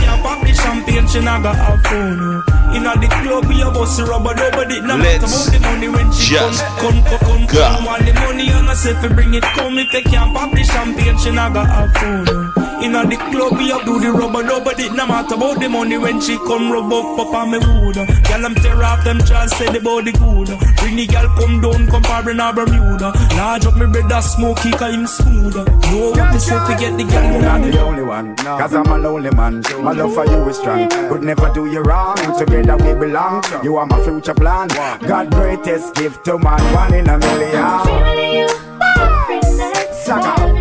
[SPEAKER 27] Champagne, she not got a phone. Inna the club, we a bust rubber double it. No matter about the money when she come, come, come, come, come. Want the money and I say fi bring it come. If they can't pop the champagne, she not got a phone. Inna the club, we a do the rubber double it. No matter about the money when she come rub up up on me wood. Girl, them tear off them chance say the body good. Bring the girl come down, come far in our Bermuda. Large up me brother smoky, cause him smooth. Know what me say to get the girl.
[SPEAKER 52] You're not the only one, cause I'm a lonely man. My love for you is strong. Could never do you wrong. Together we belong. You are my future plan. God greatest gift to man, one in a million. Saga.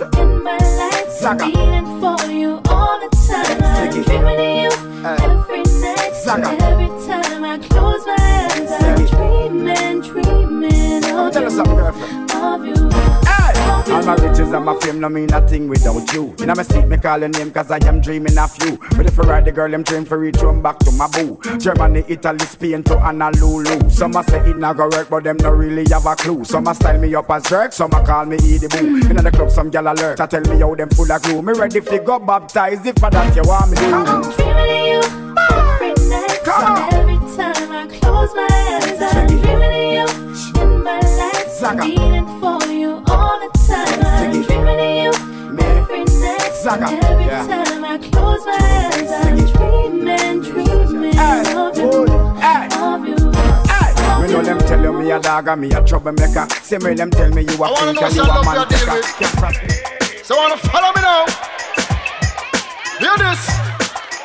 [SPEAKER 53] You in my life. I'm feeling for you all the time. I'm dreaming of you every night.
[SPEAKER 52] Saga.
[SPEAKER 53] Every time I close my eyes, I'm dreaming, dreaming of
[SPEAKER 52] Tell us
[SPEAKER 53] you.
[SPEAKER 52] something, girlfriend.
[SPEAKER 53] Of you.
[SPEAKER 52] All my riches and my fame no mean nothing without you. In my seat, me call your name cause I am dreaming of you. But if I ride the girl, I'm train for reach home back to my boo. Germany, Italy, Spain to Honolulu. Some a say it not go work, but them no really have a clue. Some a style me up as jerk, some a call me Edie Boo. In the club, some gal alert. I tell me how them full of glue. Me ready fi go baptize if for that you want me do.
[SPEAKER 53] Dreaming of you every night. Every time I close my eyes, I'm dreaming of you in my life. I'm the time. I'm dreaming of you every night. Every
[SPEAKER 52] Yeah.
[SPEAKER 53] time I close my eyes, I'm dreaming, dreaming of you, of you.
[SPEAKER 52] Me know them tell you me a dog and me a troublemaker. See me them tell me you a
[SPEAKER 6] I wanna
[SPEAKER 52] freak
[SPEAKER 6] know
[SPEAKER 52] and you
[SPEAKER 6] some
[SPEAKER 52] a
[SPEAKER 6] of
[SPEAKER 52] man
[SPEAKER 6] your deal
[SPEAKER 52] taker.
[SPEAKER 6] with.
[SPEAKER 52] Get front-
[SPEAKER 6] So wanna follow me now? Hear this?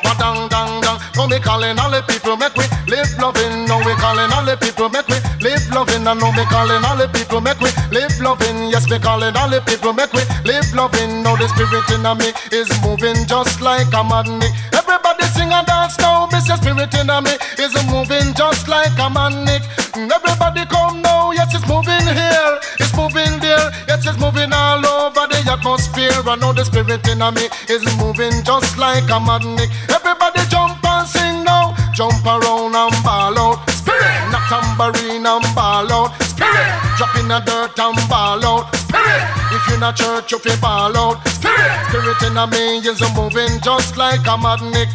[SPEAKER 6] Ba-dang, dang, dang. Now me calling all the people, make we live loving. Now we calling all the people, make we live loving. And now me calling all the people, make we live loving. Yes, me calling all the people, make we live loving. Now the spirit in me is moving just like a magnet. Everybody sing and dance now. Miss your spirit in me is moving just like a magnet. Everybody come now. Yes, it's moving here. It's moving I know the spirit in me is moving just like a magnet. Everybody jump and sing now. Jump around and ball out. Spirit, not tambourine and ball out. Spirit, drop in the dirt and ball out. Spirit, if you're not church, you feel ball out. Spirit, spirit in me is moving just like a magnet.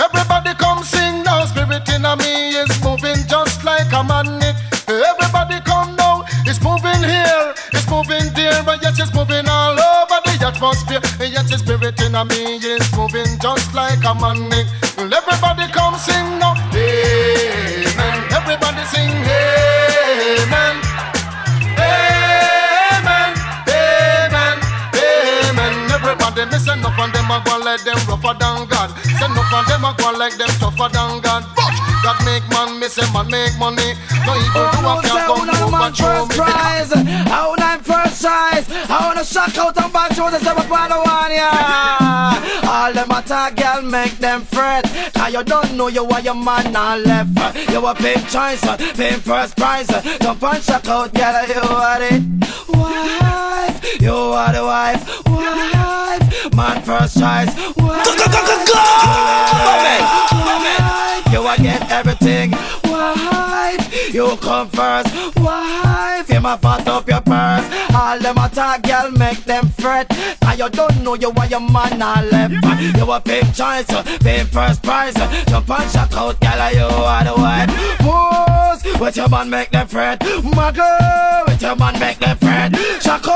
[SPEAKER 6] Everybody come sing now. Spirit in me is moving just like a magnet. Everybody come now. It's moving here. It's moving there. But yet it's moving atmosphere. And yet the spirit in me is moving just like a man. magnet. Everybody come sing now. Amen. Everybody sing amen. Amen. Amen. Amen. Everybody listen up and them a go like them rougher than God. Send up and them a go like them tougher than God. But God make man, me say man make money. No evil do a can't come over show me.
[SPEAKER 42] prize. I want I'm first choice. I wanna shock out and back to the seven part of one, yeah. All them a matter, girl, make them fret. Now you don't know you are your man now left. You a pimp choice, pimp first prize. Jump and shock out, girl, you are it. Wife, you are the wife. Wife, man first choice. Wife, go, go, go, go, go! Wife, you a get everything. Wife, you come first. Wife, you my fat up your purse. All them attack, girl, make them fret. Now you don't know you are your man now left. You a pimp choice, pimp first prize. Jump and shock out, girl, you are the wife. Pose, with your man make them fret. Muggle, with your man make them fret. Shock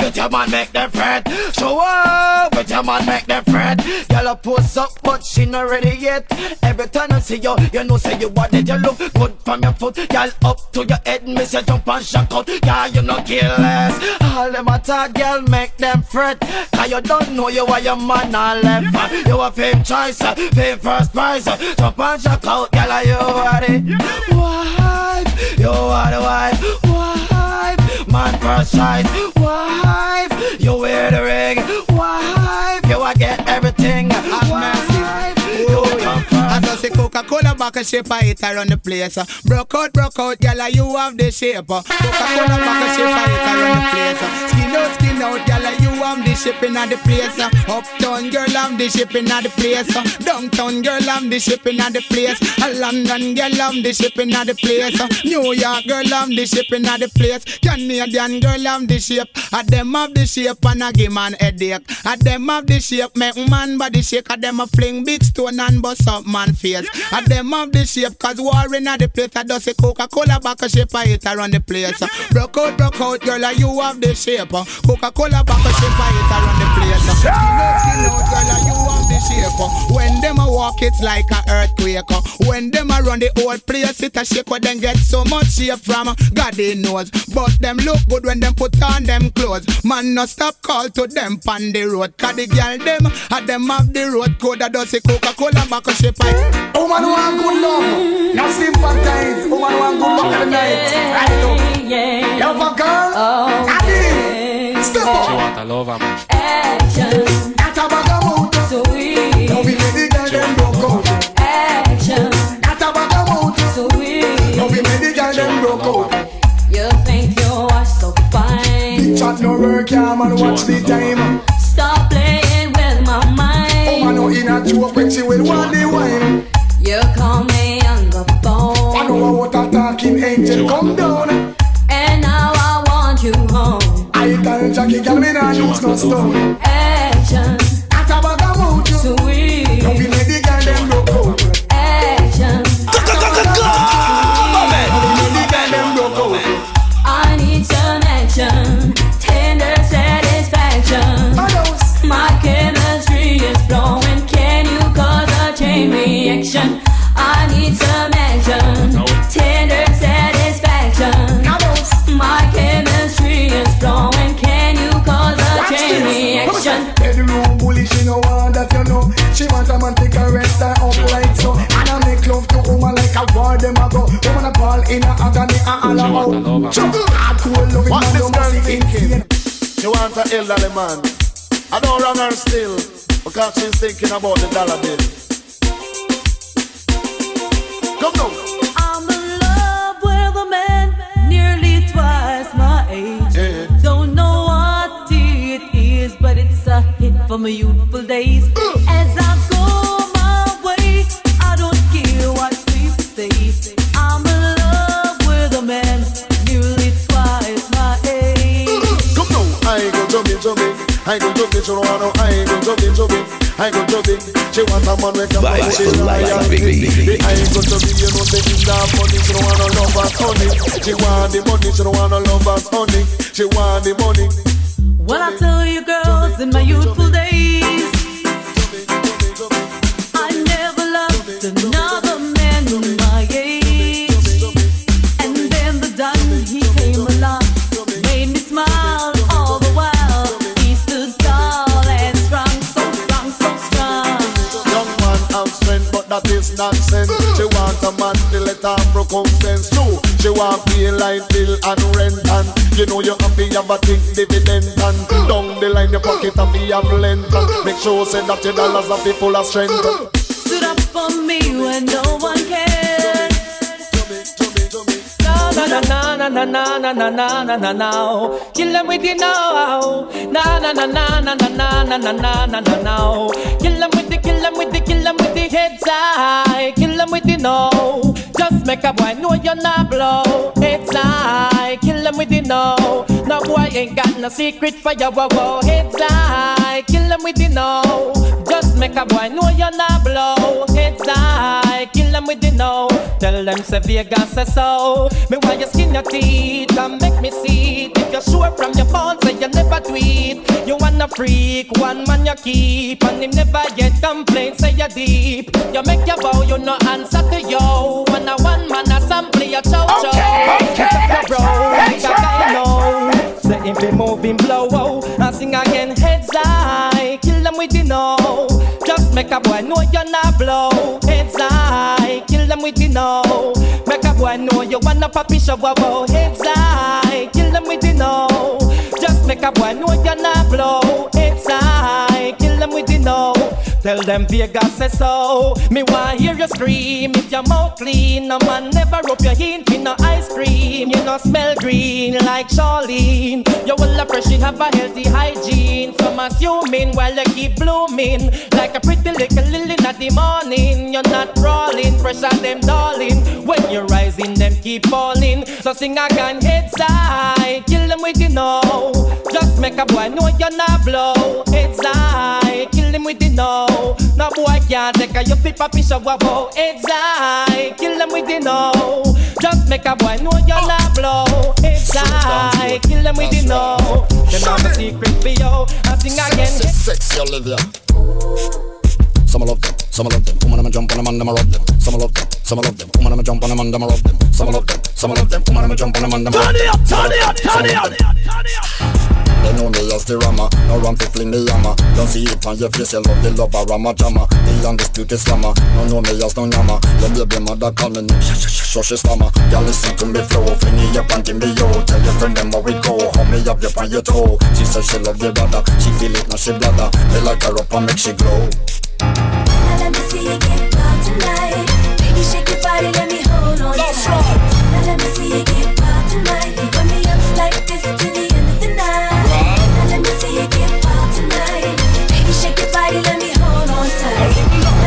[SPEAKER 42] with your man make them fret. Show up, with your man make them fret. Girl, a pose up, but she not ready yet. Every time I see you, you know say you want it. You look good from your foot, girl, up to your head. Miss you jump and shock girl, you no careless. All them attack, girl, make them fret. Cause you don't know you are your man now left. You a fame choice, fame first prize. Jump and shock out, girl, you are it. Wife, you are the wife. Wife, man first choice. Wife, you wear the ring. Wife, you a get everything. Wife, you come.
[SPEAKER 52] I just say Coca-Cola back a shape, I hit around the place. Broke out, broke out, gyal, you have the shape. Coca-Cola back a shape, I hit around the place. Skin out, skin out, gyal, you have the shipping at the place. Uptown girl, I'm the shipping at the place. Downtown girl, I'm the shipping at the place. London girl, I'm the shipping at the place. New York girl, I'm the shipping at the place. Canadian girl, I'm the shape. A them have the shape and a give man headache. A them have the shape, make man body shake. A them a fling big stone and bust up man face. A them have the shape, cause war in a the place. I just say Coca-Cola back a shape, I hit around the place. Broke out, broke out, girl, and you have the shape. Coca-Cola back a shape, I hit around the place. Skin out, skin out, girl, and you have the shape. When them a walk, it's like a earthquake. When them a run the old place, it a shake. Them get so much shape from God they knows. But them look good when them put on them clothes. Man, no stop call to them on the road. Cause the girl them, a them have the road code. I just say Coca-Cola back a shape.
[SPEAKER 47] Woman want good love, not sympathize. Woman want good love every night. Right up. Love a girl,
[SPEAKER 48] Oh,
[SPEAKER 47] Adi, step up.
[SPEAKER 54] She want a lover man.
[SPEAKER 48] Action.
[SPEAKER 47] That a bag of mouth.
[SPEAKER 48] So we.
[SPEAKER 47] Now we make the girl them broke out.
[SPEAKER 48] Action.
[SPEAKER 47] That a bag of mouth.
[SPEAKER 48] So we.
[SPEAKER 47] Now we make the girl them broke out.
[SPEAKER 48] You think you are so fine.
[SPEAKER 47] Big chat no work, yeah man. Watch the time.
[SPEAKER 48] Stop
[SPEAKER 47] a joke when she will want the wine.
[SPEAKER 48] You call me on the phone.
[SPEAKER 47] I know what a talking angel come down.
[SPEAKER 48] And now I want you home.
[SPEAKER 47] I tell Jackie, girl, me nah use no stone.
[SPEAKER 48] Action.
[SPEAKER 47] In a agony and all out. Juggle hardcore loving
[SPEAKER 6] What this girl thinking? She wants an elderly man. I don't wrong her still because she's thinking about the dollar bill. Come now.
[SPEAKER 55] I'm in love with a man nearly twice my age. Don't know what it is, but it's a hit from my youthful days. As I I
[SPEAKER 6] go jumping, she don't want no. I go jumping, jumping. I go jumping. She want a man with a
[SPEAKER 1] Vibe
[SPEAKER 6] money, she
[SPEAKER 1] for life,
[SPEAKER 6] royalty. The I go jumping, you know, say she got money. She don't want no love and honey. She want the money, she don't want no love and honey. She want the money.
[SPEAKER 55] When I tell you girls in my youthful days,
[SPEAKER 6] man have strength, but that is nonsense. She want a man to let her recompense too.
[SPEAKER 56] She want pay light bill and rent and you know you happy have a think dividend and down the line your pocket happy have length and make sure say that your dollars are full of strength.
[SPEAKER 53] Stood up for me when no one cares.
[SPEAKER 57] Na na na na na na na na na na na na. Kill them with the now. Na na na na na na na na na na na na na. Kill them with the kill them with the kill them kids I kill them with you know just make a boy know you're not blow. It's high. Kill them with the no. No boy ain't got no secret for your wow wow. Heads high. Kill them with the no. Just make a boy know you're not blow. Heads high. Kill them with the no. Tell them say Vegas say so. Me why you skin your teeth and make me see it. If you're sure from your phone, say you never tweet. You wanna freak, one man you keep, and him never yet complain. Say you deep. You make your bow, you no answer to yo. When a one man a sample your chow chow. Okay, okay, bro, nigga I know. Say him be moving blow, oh, and sing again heads high. Kill them with the know. Just make a boy know you're not blow. Heads high, kill them with the know. Make a boy know you wanna papi show wow Heads high, kill them with the no. Just make a boy know you're not blow. Tell them Vegas say so. Me wanna hear you scream if your mouth clean. No man never rub your hint in no ice cream. You no smell green like Charlene. You will appreciate have a healthy hygiene. Some assuming while you keep blooming like a pretty little lily in the morning. You're not crawling, pressure them darling. When you're rising, them keep falling. So sing again, heads high, kill them with the know. Just make a boy know you're not blow. Heads high, them with the no. No boy can't take a you fit papi show about Heads high, kill them with the no. Just make a boy know you're not blow. It's high, kill them with the no. Them have a secret for you. I sing again.
[SPEAKER 58] Sexy Olivia. Some I love them, some love them. Woman, I'ma jump on them and I'ma rob them. Some love them, some love them. Woman, I'ma jump on them and I'ma rob them. Some love them, some love them. Woman, I'ma jump on them and I'ma rob them.
[SPEAKER 59] Turn it up, turn it up, turn it up.
[SPEAKER 58] They know me as the rammer, no run to fling me hammer. Don't see it on your face, you love the love of Rama Jama. The undisputed slammer, no know me as no yama. Your baby mother call me sh she slammer. Y'all listen to me flow, fling it up and give me yo. Tell your friend them how we go, hold me up, up on your toe. She said she love the brother, she feel it now she bladder. They like her up and make she glow.
[SPEAKER 53] Let me see you get wild tonight. Baby, shake your body, let me hold on tight. Let me see you get wild tonight. Run me up like this to the end of the night. Let me see you get wild tonight. Baby, shake your body, let me hold on tight.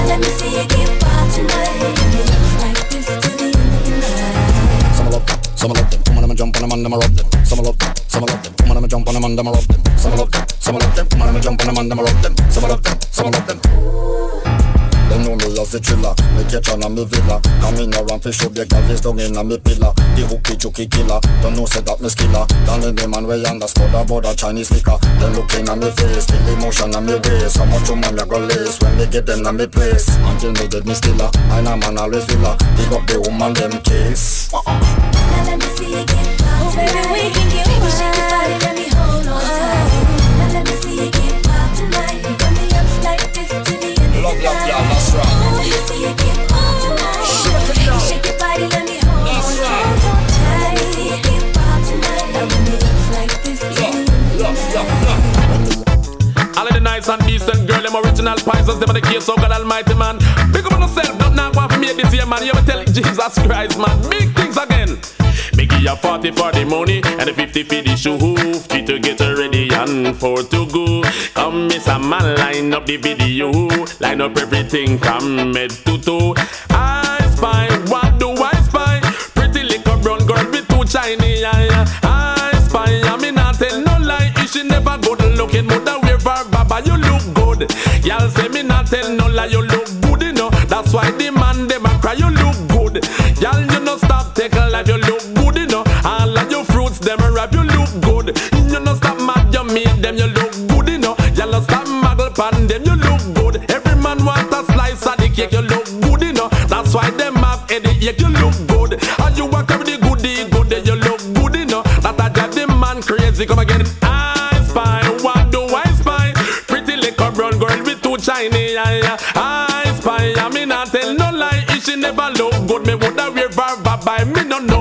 [SPEAKER 53] Let me see you get wild tonight. Run me up like this to the end of the night.
[SPEAKER 58] Some love some love them. Woman, I'ma jump on them and I'ma rob them. Some love some love them. Woman, I'ma jump on them and I'ma rob them. Some love some love them. Woman, I'ma jump on them and I'ma rob them. Some love them, some love. Them They know me as Den ångerna sig chilla med catcharna me villa Kamina framför tjobjäktar, finns stångerna med pilla De hockey-tjocki-killar, de når sedda med skilla Danne Nyman, Weyanda, skadar båda Chinese liquor. Then look in lookinga me face, feel till i me waist. How much att tjomman jag går läs, when we get them na me place? Until needed me stila, I know man always villa. Big up the woman, them kiss uh-uh.
[SPEAKER 53] Now let me see you get down oh, tonight Baby, we can get wild end of
[SPEAKER 58] Love,
[SPEAKER 53] the
[SPEAKER 58] love, that's right.
[SPEAKER 53] Now let me see you get wild tonight. Baby, shake your body, let me hold on tight. Let see you get wild tonight. Now run me up like this to the end of.
[SPEAKER 50] All of the nice and decent girl, them original Pisces, them are the case of God Almighty, man. Big up on yourself, not now one for me this year, man. You ever tell Jesus Christ, man. Big things again. Give you 40 for the money and a 50 for the shoe. Three to get ready and four to go. Come, miss a man, line up the video. Line up everything from head to toe. I spy, what do I spy? Pretty little brown girl with two shiny eye. I spy, I mean, not tell no lie. If she never good looking, mother wear her baba, you look good. Y'all say me not tell no lie, you look good, you know. That's why the man them a cry, you look good. Y'all you no stop take a life, you a ripe, you look good. You no stop mad, you meet them, you look good, you know. Y'all no stop muggle pan them, you look good. Every man want a slice of the cake, you look good, you know. That's why them have headache, you look good. And you walk every the goodie, good, you look good, you know. That a drive the man crazy, come again. I spy, what do I spy? Pretty little brown girl with two shiny eye. I spy, I mean I tell no lie. If she never look good, me woulda wear her bye. Me no know,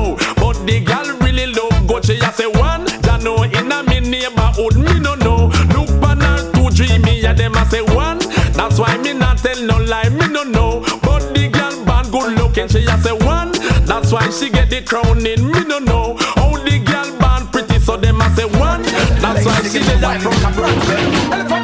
[SPEAKER 50] me me no know. Look on her too dreamy, yeah them a say one. That's why me not tell no lie, me no know. But the gal bad good looking, she a say one. That's why she get the crown in, me no know. How the gal bad pretty, so them a say one. That's why she get the crown.
[SPEAKER 47] Elephant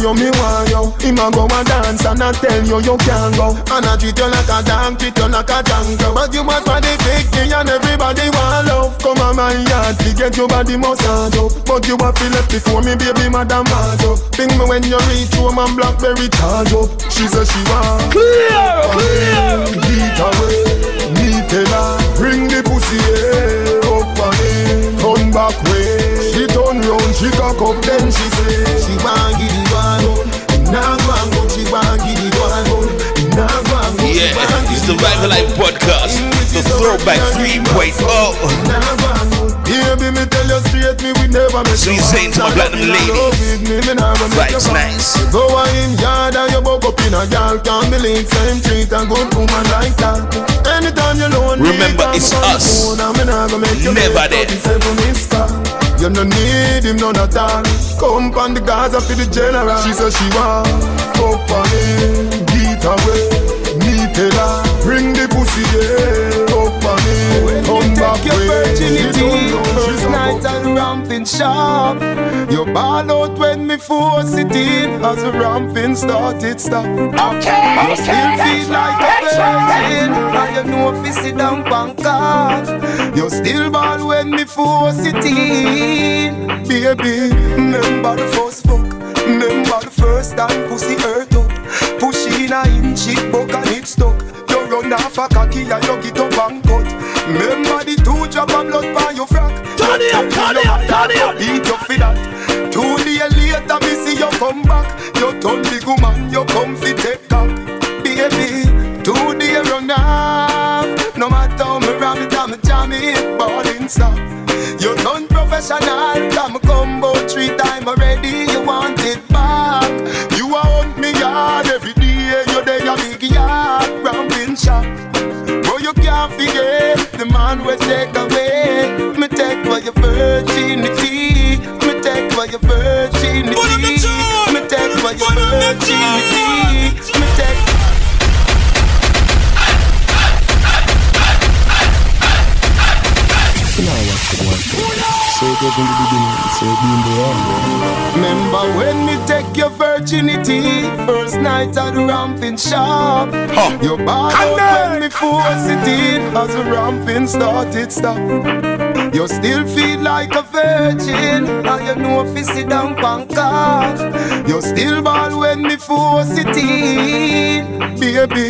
[SPEAKER 47] you, me
[SPEAKER 6] want you. Him a go and dance and I tell you you can't go. And I treat you like a dog, treat you like a jungle. But you must find the big thing and everybody want love. Come on my yard, to get your body massage up. But you have to left before me, baby, madam match up. Ping me when you reach home and blackberry charge up. She says she want
[SPEAKER 50] clear, clear.
[SPEAKER 6] Beat away, me tell her, bring the pussy yeah, up on it, turn back way. She turn round, she cock up, then she say she want give it one gun. Nah go and go, she want give it one gun. Nah go and go,
[SPEAKER 1] Yeah, it's the
[SPEAKER 6] one
[SPEAKER 1] Life podcast, mm, the throwback oh. 3.0.
[SPEAKER 6] Baby, me tell you straight, me we never make
[SPEAKER 1] So you saying to my platinum lady, Vibes nice.
[SPEAKER 6] Go in yard and you buck up in a Can't believe same treat a good woman like that Anytime you lonely
[SPEAKER 1] Remember, it's us. Never there.
[SPEAKER 6] You no need him none at all. Come on the Gaza for the general. She says she want Fuck on him Get away Me tell her. Bring the pussy yeah Come back
[SPEAKER 60] your virginity
[SPEAKER 6] You don't know
[SPEAKER 60] First night at ramping shop. You ball out when me force it in As the ramping started stop. Okay You still feel like a virgin And you know if you sit down pancart You still ball when me force it in Baby, remember the first fuck. Remember the first time pussy hurt up. Push in a inch it buck and it stuck Run off a cocky and you get up and cut Remember the two drop of blood by your frack Turn it up, turn it up, turn it up. Beat you for that Two days later me see you come back. You turn big woman, you come fi take cock Baby, two days run off. No matter how me ram it, I'm jam it Ballin' stop. You done professional Come combo three time already. You want man will take away. Me take for your virginity. Me take for your virginity. Me take for your virginity. Me take.
[SPEAKER 6] So it was in the beginning, so it be in the end.
[SPEAKER 60] Remember when me take your virginity? First night at the ramping shop You ball out when me force it in. As the ramping started stop. You still feel like a virgin. And you know if you sit down pancart You still ball when me force it in. Baby,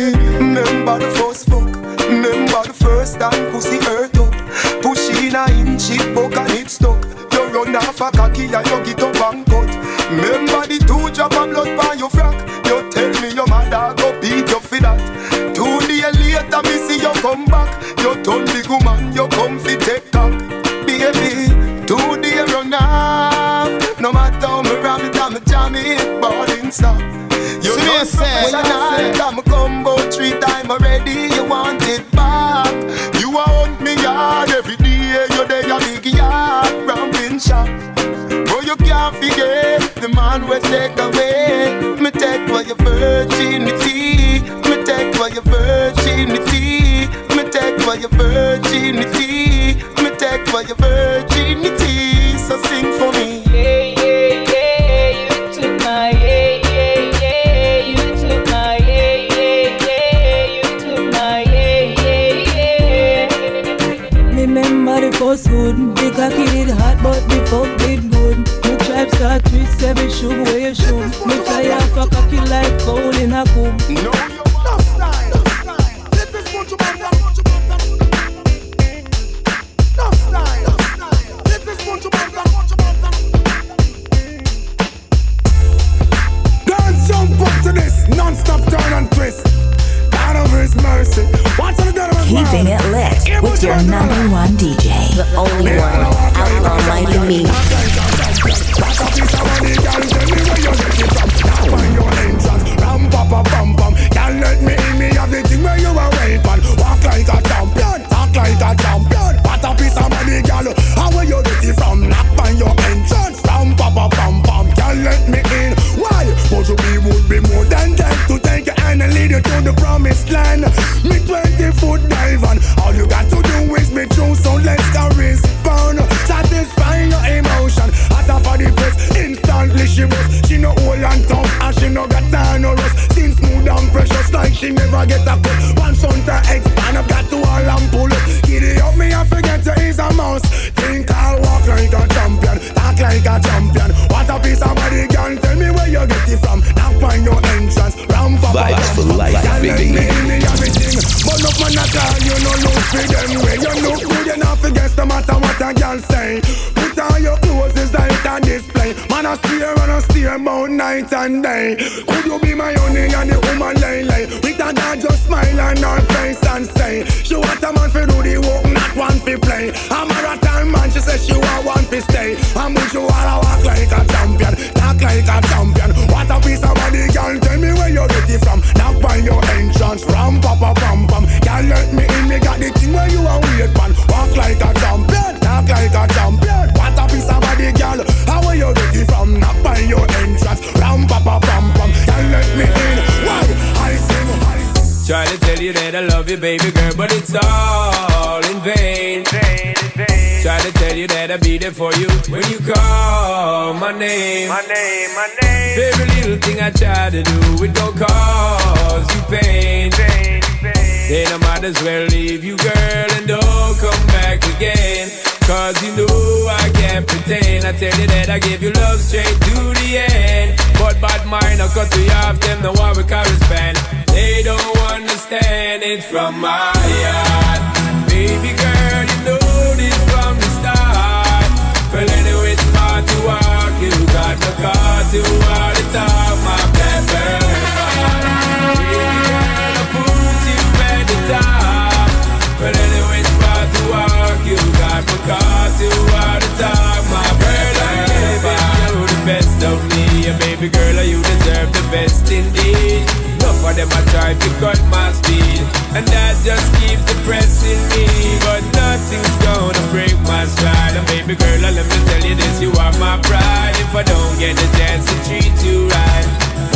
[SPEAKER 61] got my
[SPEAKER 62] speed, and that just keeps depressing me. But nothing's gonna break my stride. And baby girl, let me tell you this: you are my pride. If I don't get the chance to treat you right,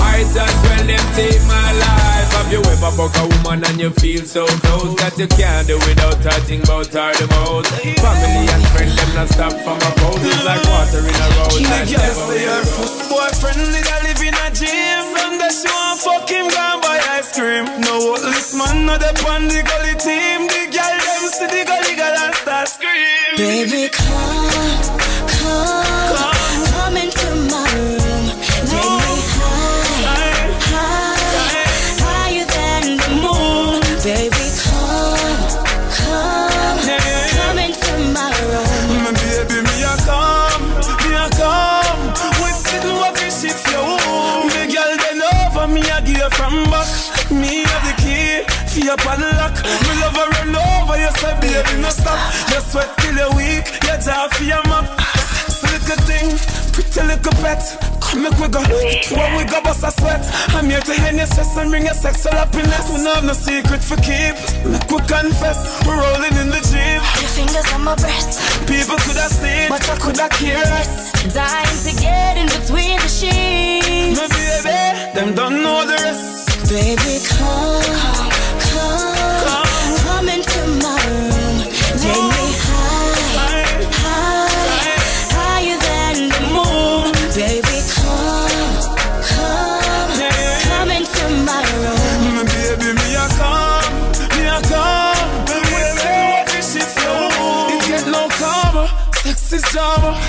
[SPEAKER 62] might as well take my life. Have you ever fucked a woman and you feel so close that you can't do without touching both her the most? Family and friends them not stop from a boat. It's like water in a road.
[SPEAKER 27] She the first boyfriend, they live in a dream. Long as want fuck him, extreme. No hopeless man, the depend the gully team. The girl them see the gully girl and start scream.
[SPEAKER 63] Baby, come, come. up and lock. Me
[SPEAKER 27] love her run over you, say baby no stop. You sweat till you're weak, your jaw for your mop. Little thing, pretty little pet. Come make we go, when we go bust a sweat. I'm here to hand your stress and bring your sexual happiness. We know have no secret for keep. Make we confess, we're rolling in the jeep.
[SPEAKER 63] Your fingers on my breast.
[SPEAKER 27] People could have seen, but I could have cared less.
[SPEAKER 63] Dying to get in between the sheets.
[SPEAKER 27] My baby, them don't know the rest.
[SPEAKER 63] Baby, come.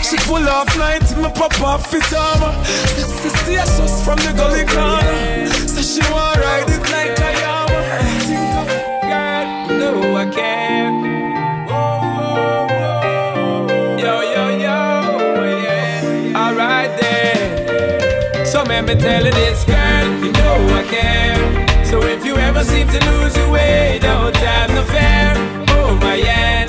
[SPEAKER 63] She pull off 90, me pop off fit armor. Sexy status from the gully corner, so she want ride it like a yama. Think of girl, no I care. Yo yo yo, yeah, alright then. So let me tell you this, girl, you know I care. So if you ever seem to lose your way, don't have no fear. Oh my hand,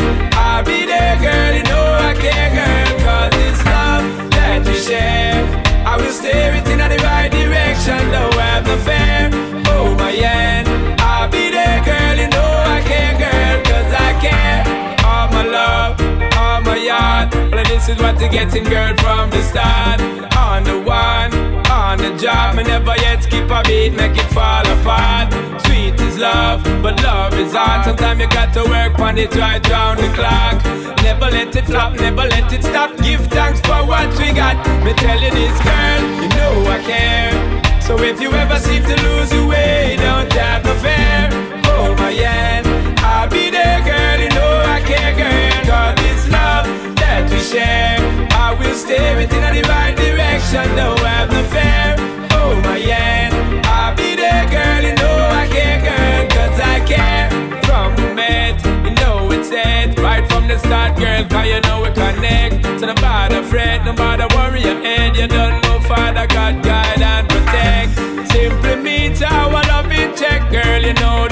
[SPEAKER 63] I will steer it in the right direction, don't have no fear. Oh my hand, I'll be there, girl. You know I care, girl. Cause I care. All my love, all my yard. Well, this is what you're getting, girl, from the start. On the one, on the job. Me never yet skip a beat, make it fall apart. Sweet is love, but love is hard. Sometimes you got to work on it right round the clock. Never let it flop, never let it stop. Give thanks for what we got. Me tell you this, girl, you know I care. So if you ever seem to lose your way, don't have no fear. Hold my hand, I'll be there, girl. You know I care, girl. Share. I will steer it in the right direction, don't have no fear. Hold oh, my hand, I'll be there, girl. You know I care, girl. Cause I care. From the you know it's it. Right from the start, girl, cause you know we connect. So no bother fret, no bother worry your head. You don't know Father God guide and protect. Simply meet our love in check, girl. You know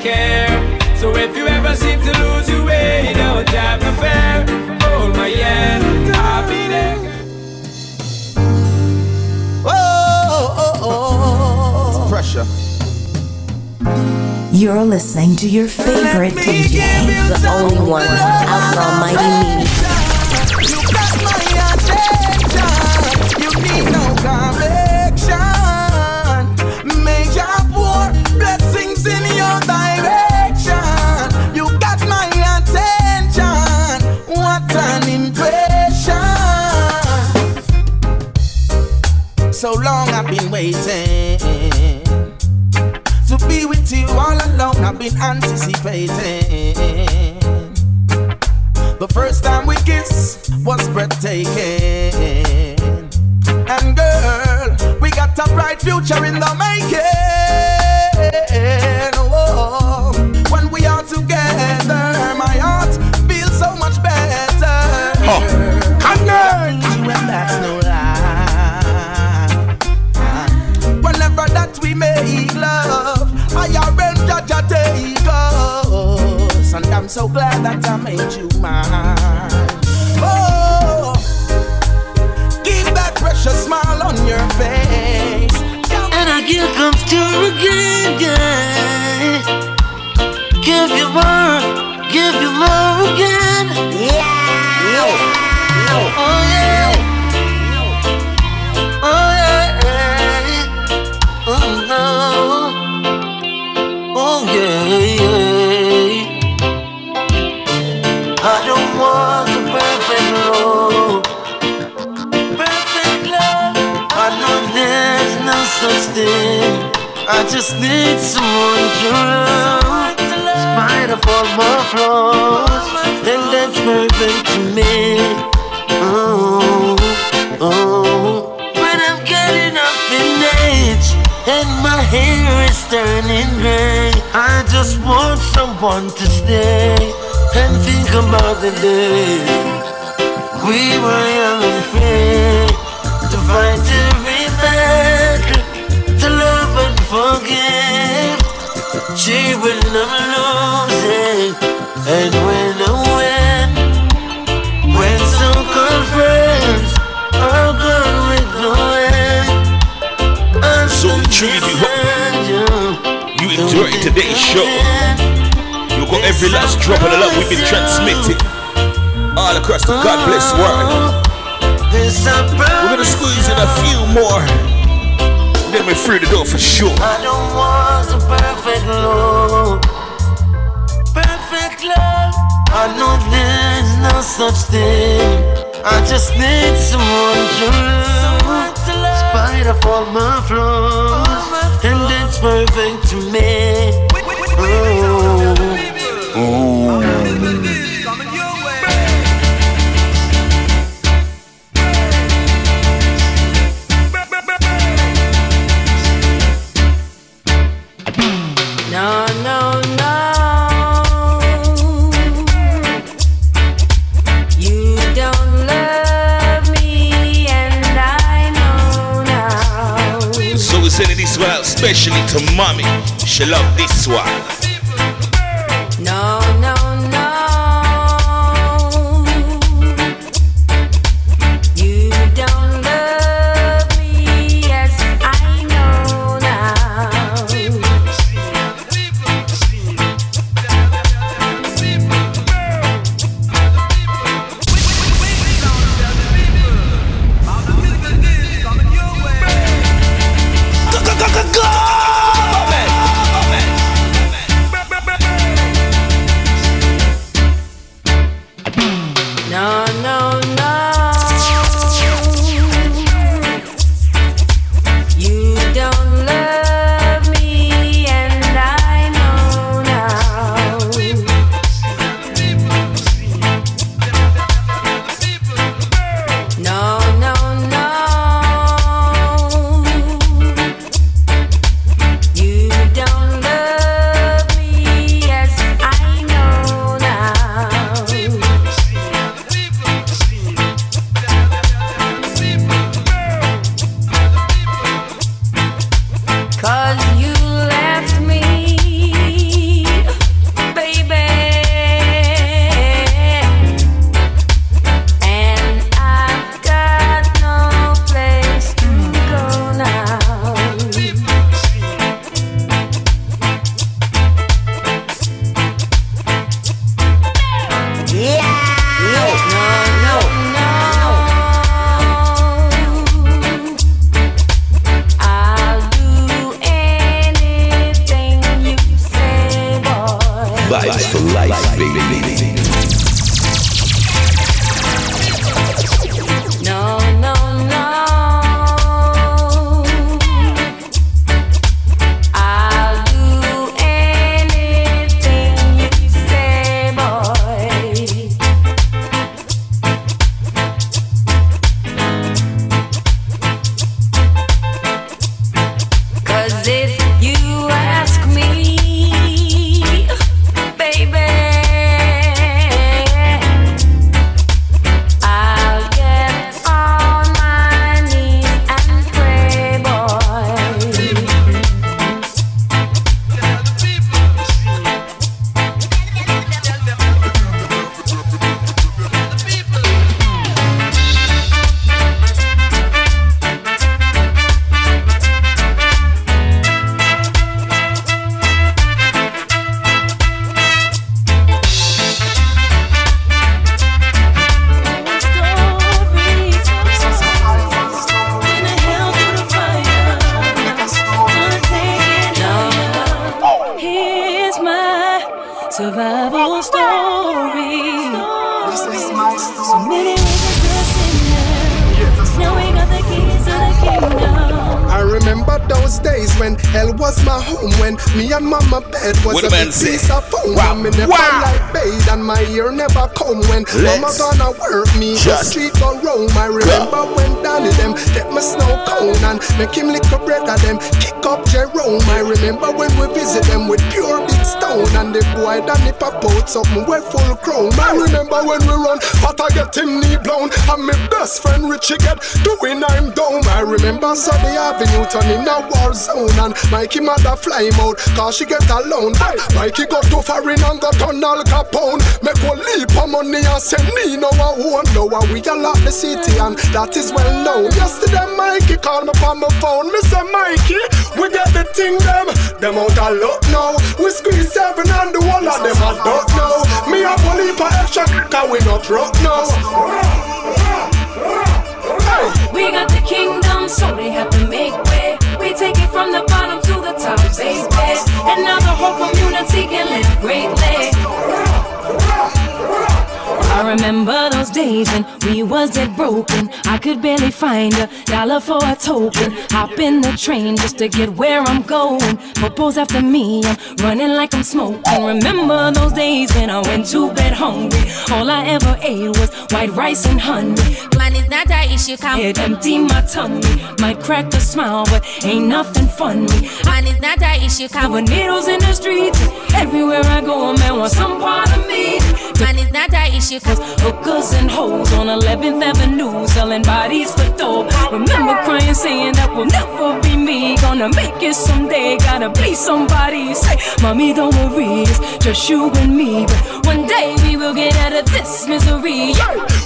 [SPEAKER 63] care. So if you ever seem to lose your way, don't have no fear. Hold my hand, I'll be there.
[SPEAKER 64] Oh, oh, oh, oh, pressure.
[SPEAKER 65] You're listening to your favorite DJ, the only one, Outlaw Mighty Me.
[SPEAKER 42] Waiting to be with you all alone. I've been anticipating. The first time we kissed was breathtaking. And girl, we got a bright future in the making. Oh, when we are together, my heart feels so much better.
[SPEAKER 1] Huh.
[SPEAKER 42] So glad that I made you mine. Oh, keep that precious smile on your face.
[SPEAKER 66] And I comes to again, yeah. Give you more, give you more I just need someone to love. In spite of all my flaws, and that's perfect to me. Oh, oh. But I'm getting up in age, and my hair is turning gray. I just want someone to stay and think about the day we were young and free to fight Will never lose it, and when I win, when so-called friends are gone with no end.
[SPEAKER 1] So truly we hope you enjoyed today's show. You got every last drop of the love we've been transmitting all across the God bless oh, world. We're gonna squeeze in a few more. Then we're through the door for sure.
[SPEAKER 66] I don't want a perfect love. Perfect love. I know there's no such thing. I just need someone to love, spite of all my flaws, and it's perfect to me. Oh.
[SPEAKER 48] She love this
[SPEAKER 47] Mikey mother fly out cause she get alone. But Mikey got too foreign and got on Al Capone. Make one leap of money and send me no know how we a lock the city and that is well known. Yesterday Mikey called me on my phone. Me say Mikey, we get the thing them. Them out of luck now. We squeeze seven and the whole of them I don't Me a bully for extra cause we not rock now.
[SPEAKER 67] We got the kingdom, so they have to make way. We take it from the bottom baby. And now the whole community can live greatly.
[SPEAKER 48] I remember those days when we was dead broken. I could barely find a dollar for a token. Hop in the train just to get where I'm going. Propose after me, I'm running like I'm smoking. Remember those days when I went to bed hungry. All I ever ate was white rice and honey.
[SPEAKER 64] Man, it's not a issue, come.
[SPEAKER 48] It empty my tummy. Might crack a smile, but ain't nothing funny.
[SPEAKER 64] Man, it's not a issue, come.
[SPEAKER 48] Cover needles in the streets. Everywhere I go, a man wants some part of me.
[SPEAKER 64] Man, it's not a issue,
[SPEAKER 48] Cause hookers and hoes on 11th Avenue selling bodies for dope. Remember crying, saying that will never be me. Gonna make it someday, gotta be somebody. Say, Mommy, don't worry, it's just you and me. But one day we will get out of this misery.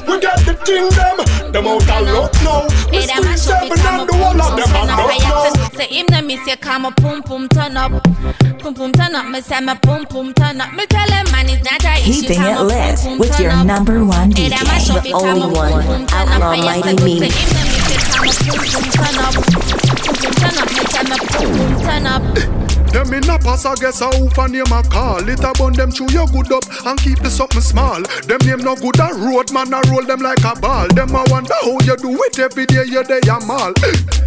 [SPEAKER 68] We got the thing them, them out of luck now. We
[SPEAKER 64] Hey, a show me
[SPEAKER 68] seven
[SPEAKER 64] come
[SPEAKER 68] and
[SPEAKER 64] up,
[SPEAKER 68] the whole of them
[SPEAKER 64] turn up. I have
[SPEAKER 68] now.
[SPEAKER 64] to say him the me say come up, pum pum turn up, pum pum turn up. Me say me pum pum turn up. Me tell him man it's not a issue.
[SPEAKER 65] Keeping it lit
[SPEAKER 64] pum, pum,
[SPEAKER 65] with your number one
[SPEAKER 64] Hey, them a show
[SPEAKER 65] DJ, the only one,
[SPEAKER 64] pum, pum, turn up.
[SPEAKER 65] Outlaw Mighty Me.
[SPEAKER 64] say him the me say come up, pum pum turn up, pum pum turn up. Me say me pum pum turn up.
[SPEAKER 47] Them in a pass, I guess I hope and name a call. It a bun them chew your good up and keep the something small. Them name no good a road, man, I roll them like a ball. Them a wonder how you do it every day, you day a mall.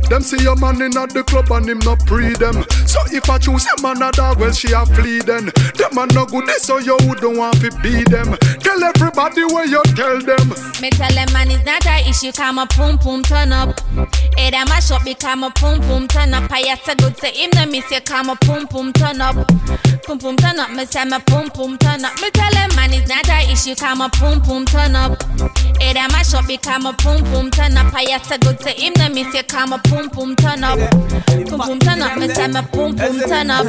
[SPEAKER 47] Them see your man in the club and him no pre them. So if I choose a man a dog, well she a flee then. Them a no good, eh, so you don't want to be them. Tell everybody where you tell them.
[SPEAKER 64] Me tell them man it's not a issue, come a pum pum turn up. Hey, them a shop become a pum pum turn up. I have to good say him the me say come a pum pum pum turn up. Pum pum turn up, me say me pum pum turn up. Me tell them man it's not a issue, come a pum pum turn up. It them a shop become a pum pum turn up. I have to good say him the me say come a pum pum turn up. Pum pum turn up, me say me pum pum turn up.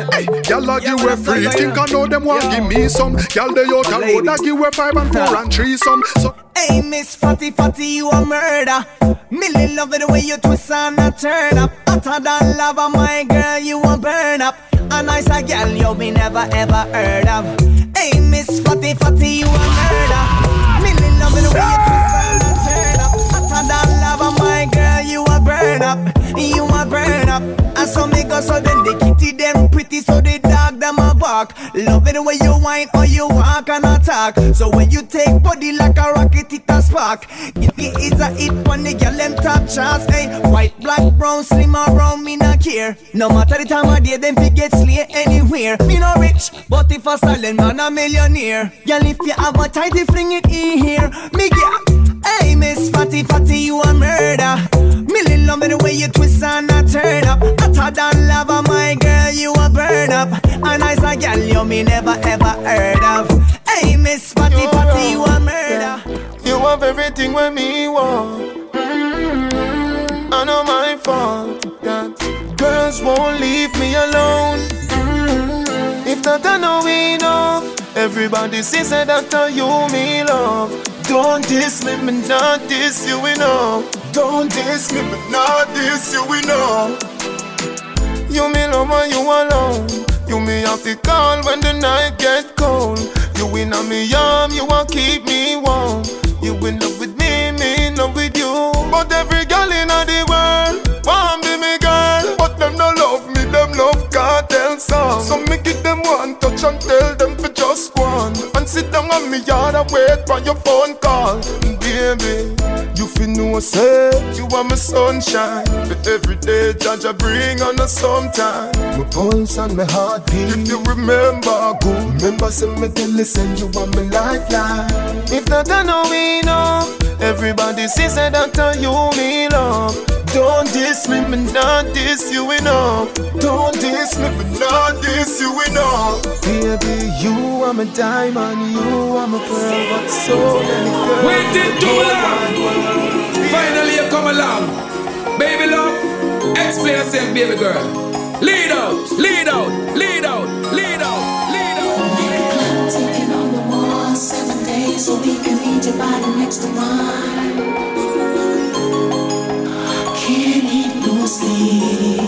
[SPEAKER 47] Y'all a give away free, think I know them want give me some. Y'all they out a road, I give away five and four and three some. So
[SPEAKER 43] Hey, Miss Fatty Fatty, you a murder. Millie love it the way you twist and a turn up. Hotter than lava, my girl, you a burn up. A nice a girl you me never ever heard of. Hey, Miss Fatty Fatty, you a murder. Millie love it the way you twist and a turn up. Hotter than lava, my girl, you a burn up. You a burn up. And so me go so then the kitty them pretty so the dog them a bark. Love it way you whine or you walk and attack. So when you take body like a rocket, it a spark. It, is a hit on the girl them top charts. Hey, white, black, brown, slim brown, me not care. No matter the time of day, them fi get slay anywhere. Me no rich, but if a silent man a millionaire. Girl, if you have a tighty, fling it in here. Me get. Hey, Miss Fatty Fatty, you a murder. Millie love the way you twist and a turn up. Hotter than lava, my girl, you a burn up. A nice a girl you me never ever heard of. Hey, Miss Fatty Fatty, you a murder.
[SPEAKER 69] You have everything when me want. Mm-hmm. I know my fault that girls won't leave me alone. Mm-hmm. If that I know enough, everybody says that after you me love. Don't diss me, me not diss you enough. Don't diss me, but not diss you enough. You me love and you alone. You me have to call when the night get cold. You in on me arm, you want keep me warm. You in love with me, me in love with you. But every girl in all the world want be me girl. But them no love me, them love So me give them one touch and tell them for just one. And sit down on me yard and wait for your phone call. Baby, you feel no say you are my sunshine. For every day, Jaja bring on the sometime. My pulse and my heartbeat. If you remember, good. Remember, say me tell listen, you are my lifeline. If not, I know we know. Everybody says that after you me love. Don't diss me, me not diss you enough. Don't diss me, me not diss you enough. Baby, you are my diamond, you are my pearl, but so many girls.
[SPEAKER 50] Waiting too long. Finally, you come along. Baby love, explain yourself, baby girl. Lead out, lead out, lead out, lead out, lead out.
[SPEAKER 70] Ticking on the wall, seven days a week. I need your body next to mine. Can't eat no sleep.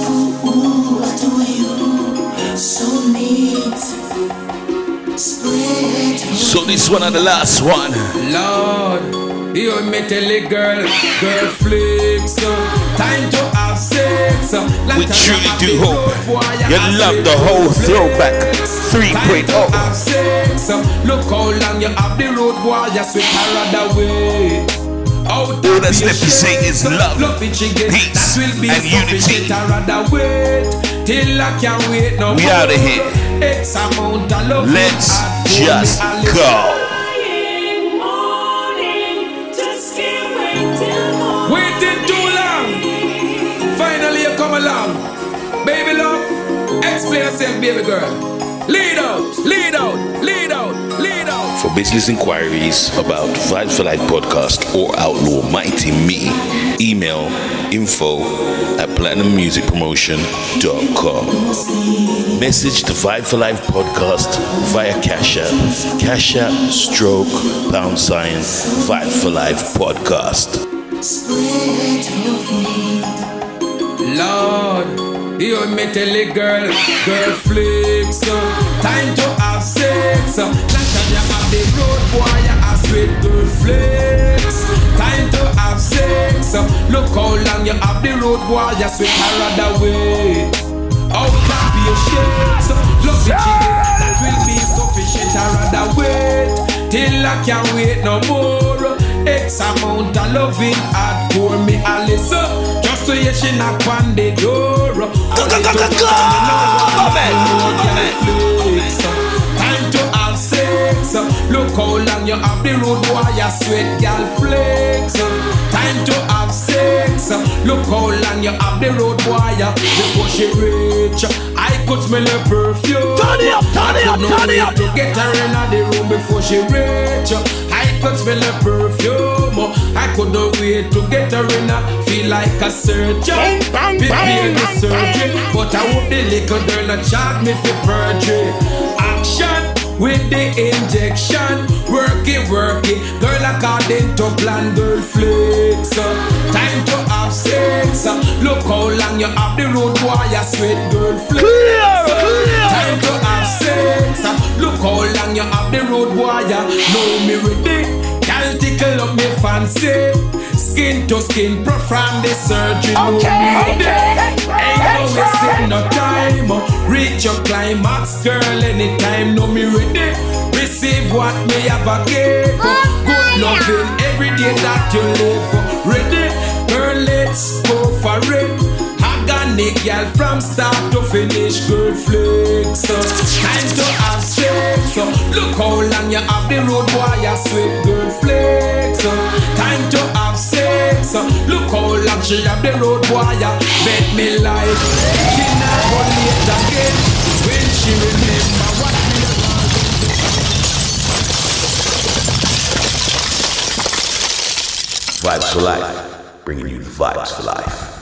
[SPEAKER 70] Ball to you. So neat. Split.
[SPEAKER 1] So this one and the last one.
[SPEAKER 50] Lord, you me tell the girl, girl flicks. Time to have sex.
[SPEAKER 1] We truly do hope you love the whole throwback 3.0.
[SPEAKER 63] Look how long you have the road, boy, you sweet her way.
[SPEAKER 1] All that's left to say is love, peace, and unity.
[SPEAKER 63] Till I can't wait no
[SPEAKER 1] We
[SPEAKER 63] more.
[SPEAKER 1] outta here.
[SPEAKER 63] X amount of love.
[SPEAKER 1] Let's just go.
[SPEAKER 63] Waiting too long. Finally, you come along. Baby love, explain yourself, baby girl. Lead out, lead out, lead out, lead out.
[SPEAKER 1] For business inquiries about Vibe for Life podcast or Outlaw Mighty Me, email info at platinummusicpromotion.com. Message the Vibe for Life podcast via Cash App, Cash App stroke pound sign Vibe for Life podcast.
[SPEAKER 63] Lord, you me tell a girl, girl flicks. uh, Time to have sex. uh, Last time you have the road boy, you have sweet girl flicks. Time to have sex. uh, Look how long you have the road boy, you sweet her way. Out of patience, love the chicken that will be sufficient. I rather wait till I can't wait no more. X amount of loving hardcore me a listen. To hear she knock on the door. Time to have sex. Look how long you have the road you sweat, girl flex. Time to have sex. Look how long you have the road boy, before she reach. I could smell her perfume.
[SPEAKER 42] Turn it up, turn it up, turn it up.
[SPEAKER 63] To get her in the room before she reach. Oh, I could smell her perfume. I could not wait to get her in. Feel like a surgeon. Prepare the surgery. But I hope the little girl not charge me for perjury. Action with the injection. Work it, work it. Girl, according to plan, girl flex. Uh. Time to have sex. Uh. Look how long you have the road, boy, you sweet girl flex. Uh. Time to have sex. Look how long you have the road, boy, you know me ready. Girl, tickle up me fancy. Skin to skin, perform the surgery. know
[SPEAKER 42] Okay, okay,
[SPEAKER 63] Ain't no wasting no time. Reach your climax, girl, anytime. Know me ready. Receive what me have a give. Good loving every day that you live. Ready, girl, let's go for it. Organic girl from start to finish, girl flex. Uh. Time to have sex. Uh. Look how long you have the road, boy, sweet girl flex. Uh. Time to have sex. Look how long she have the road, boy, bet me life. She not gonna late again when she remember what me
[SPEAKER 1] Vybez4Life, bringing you the vibes for life.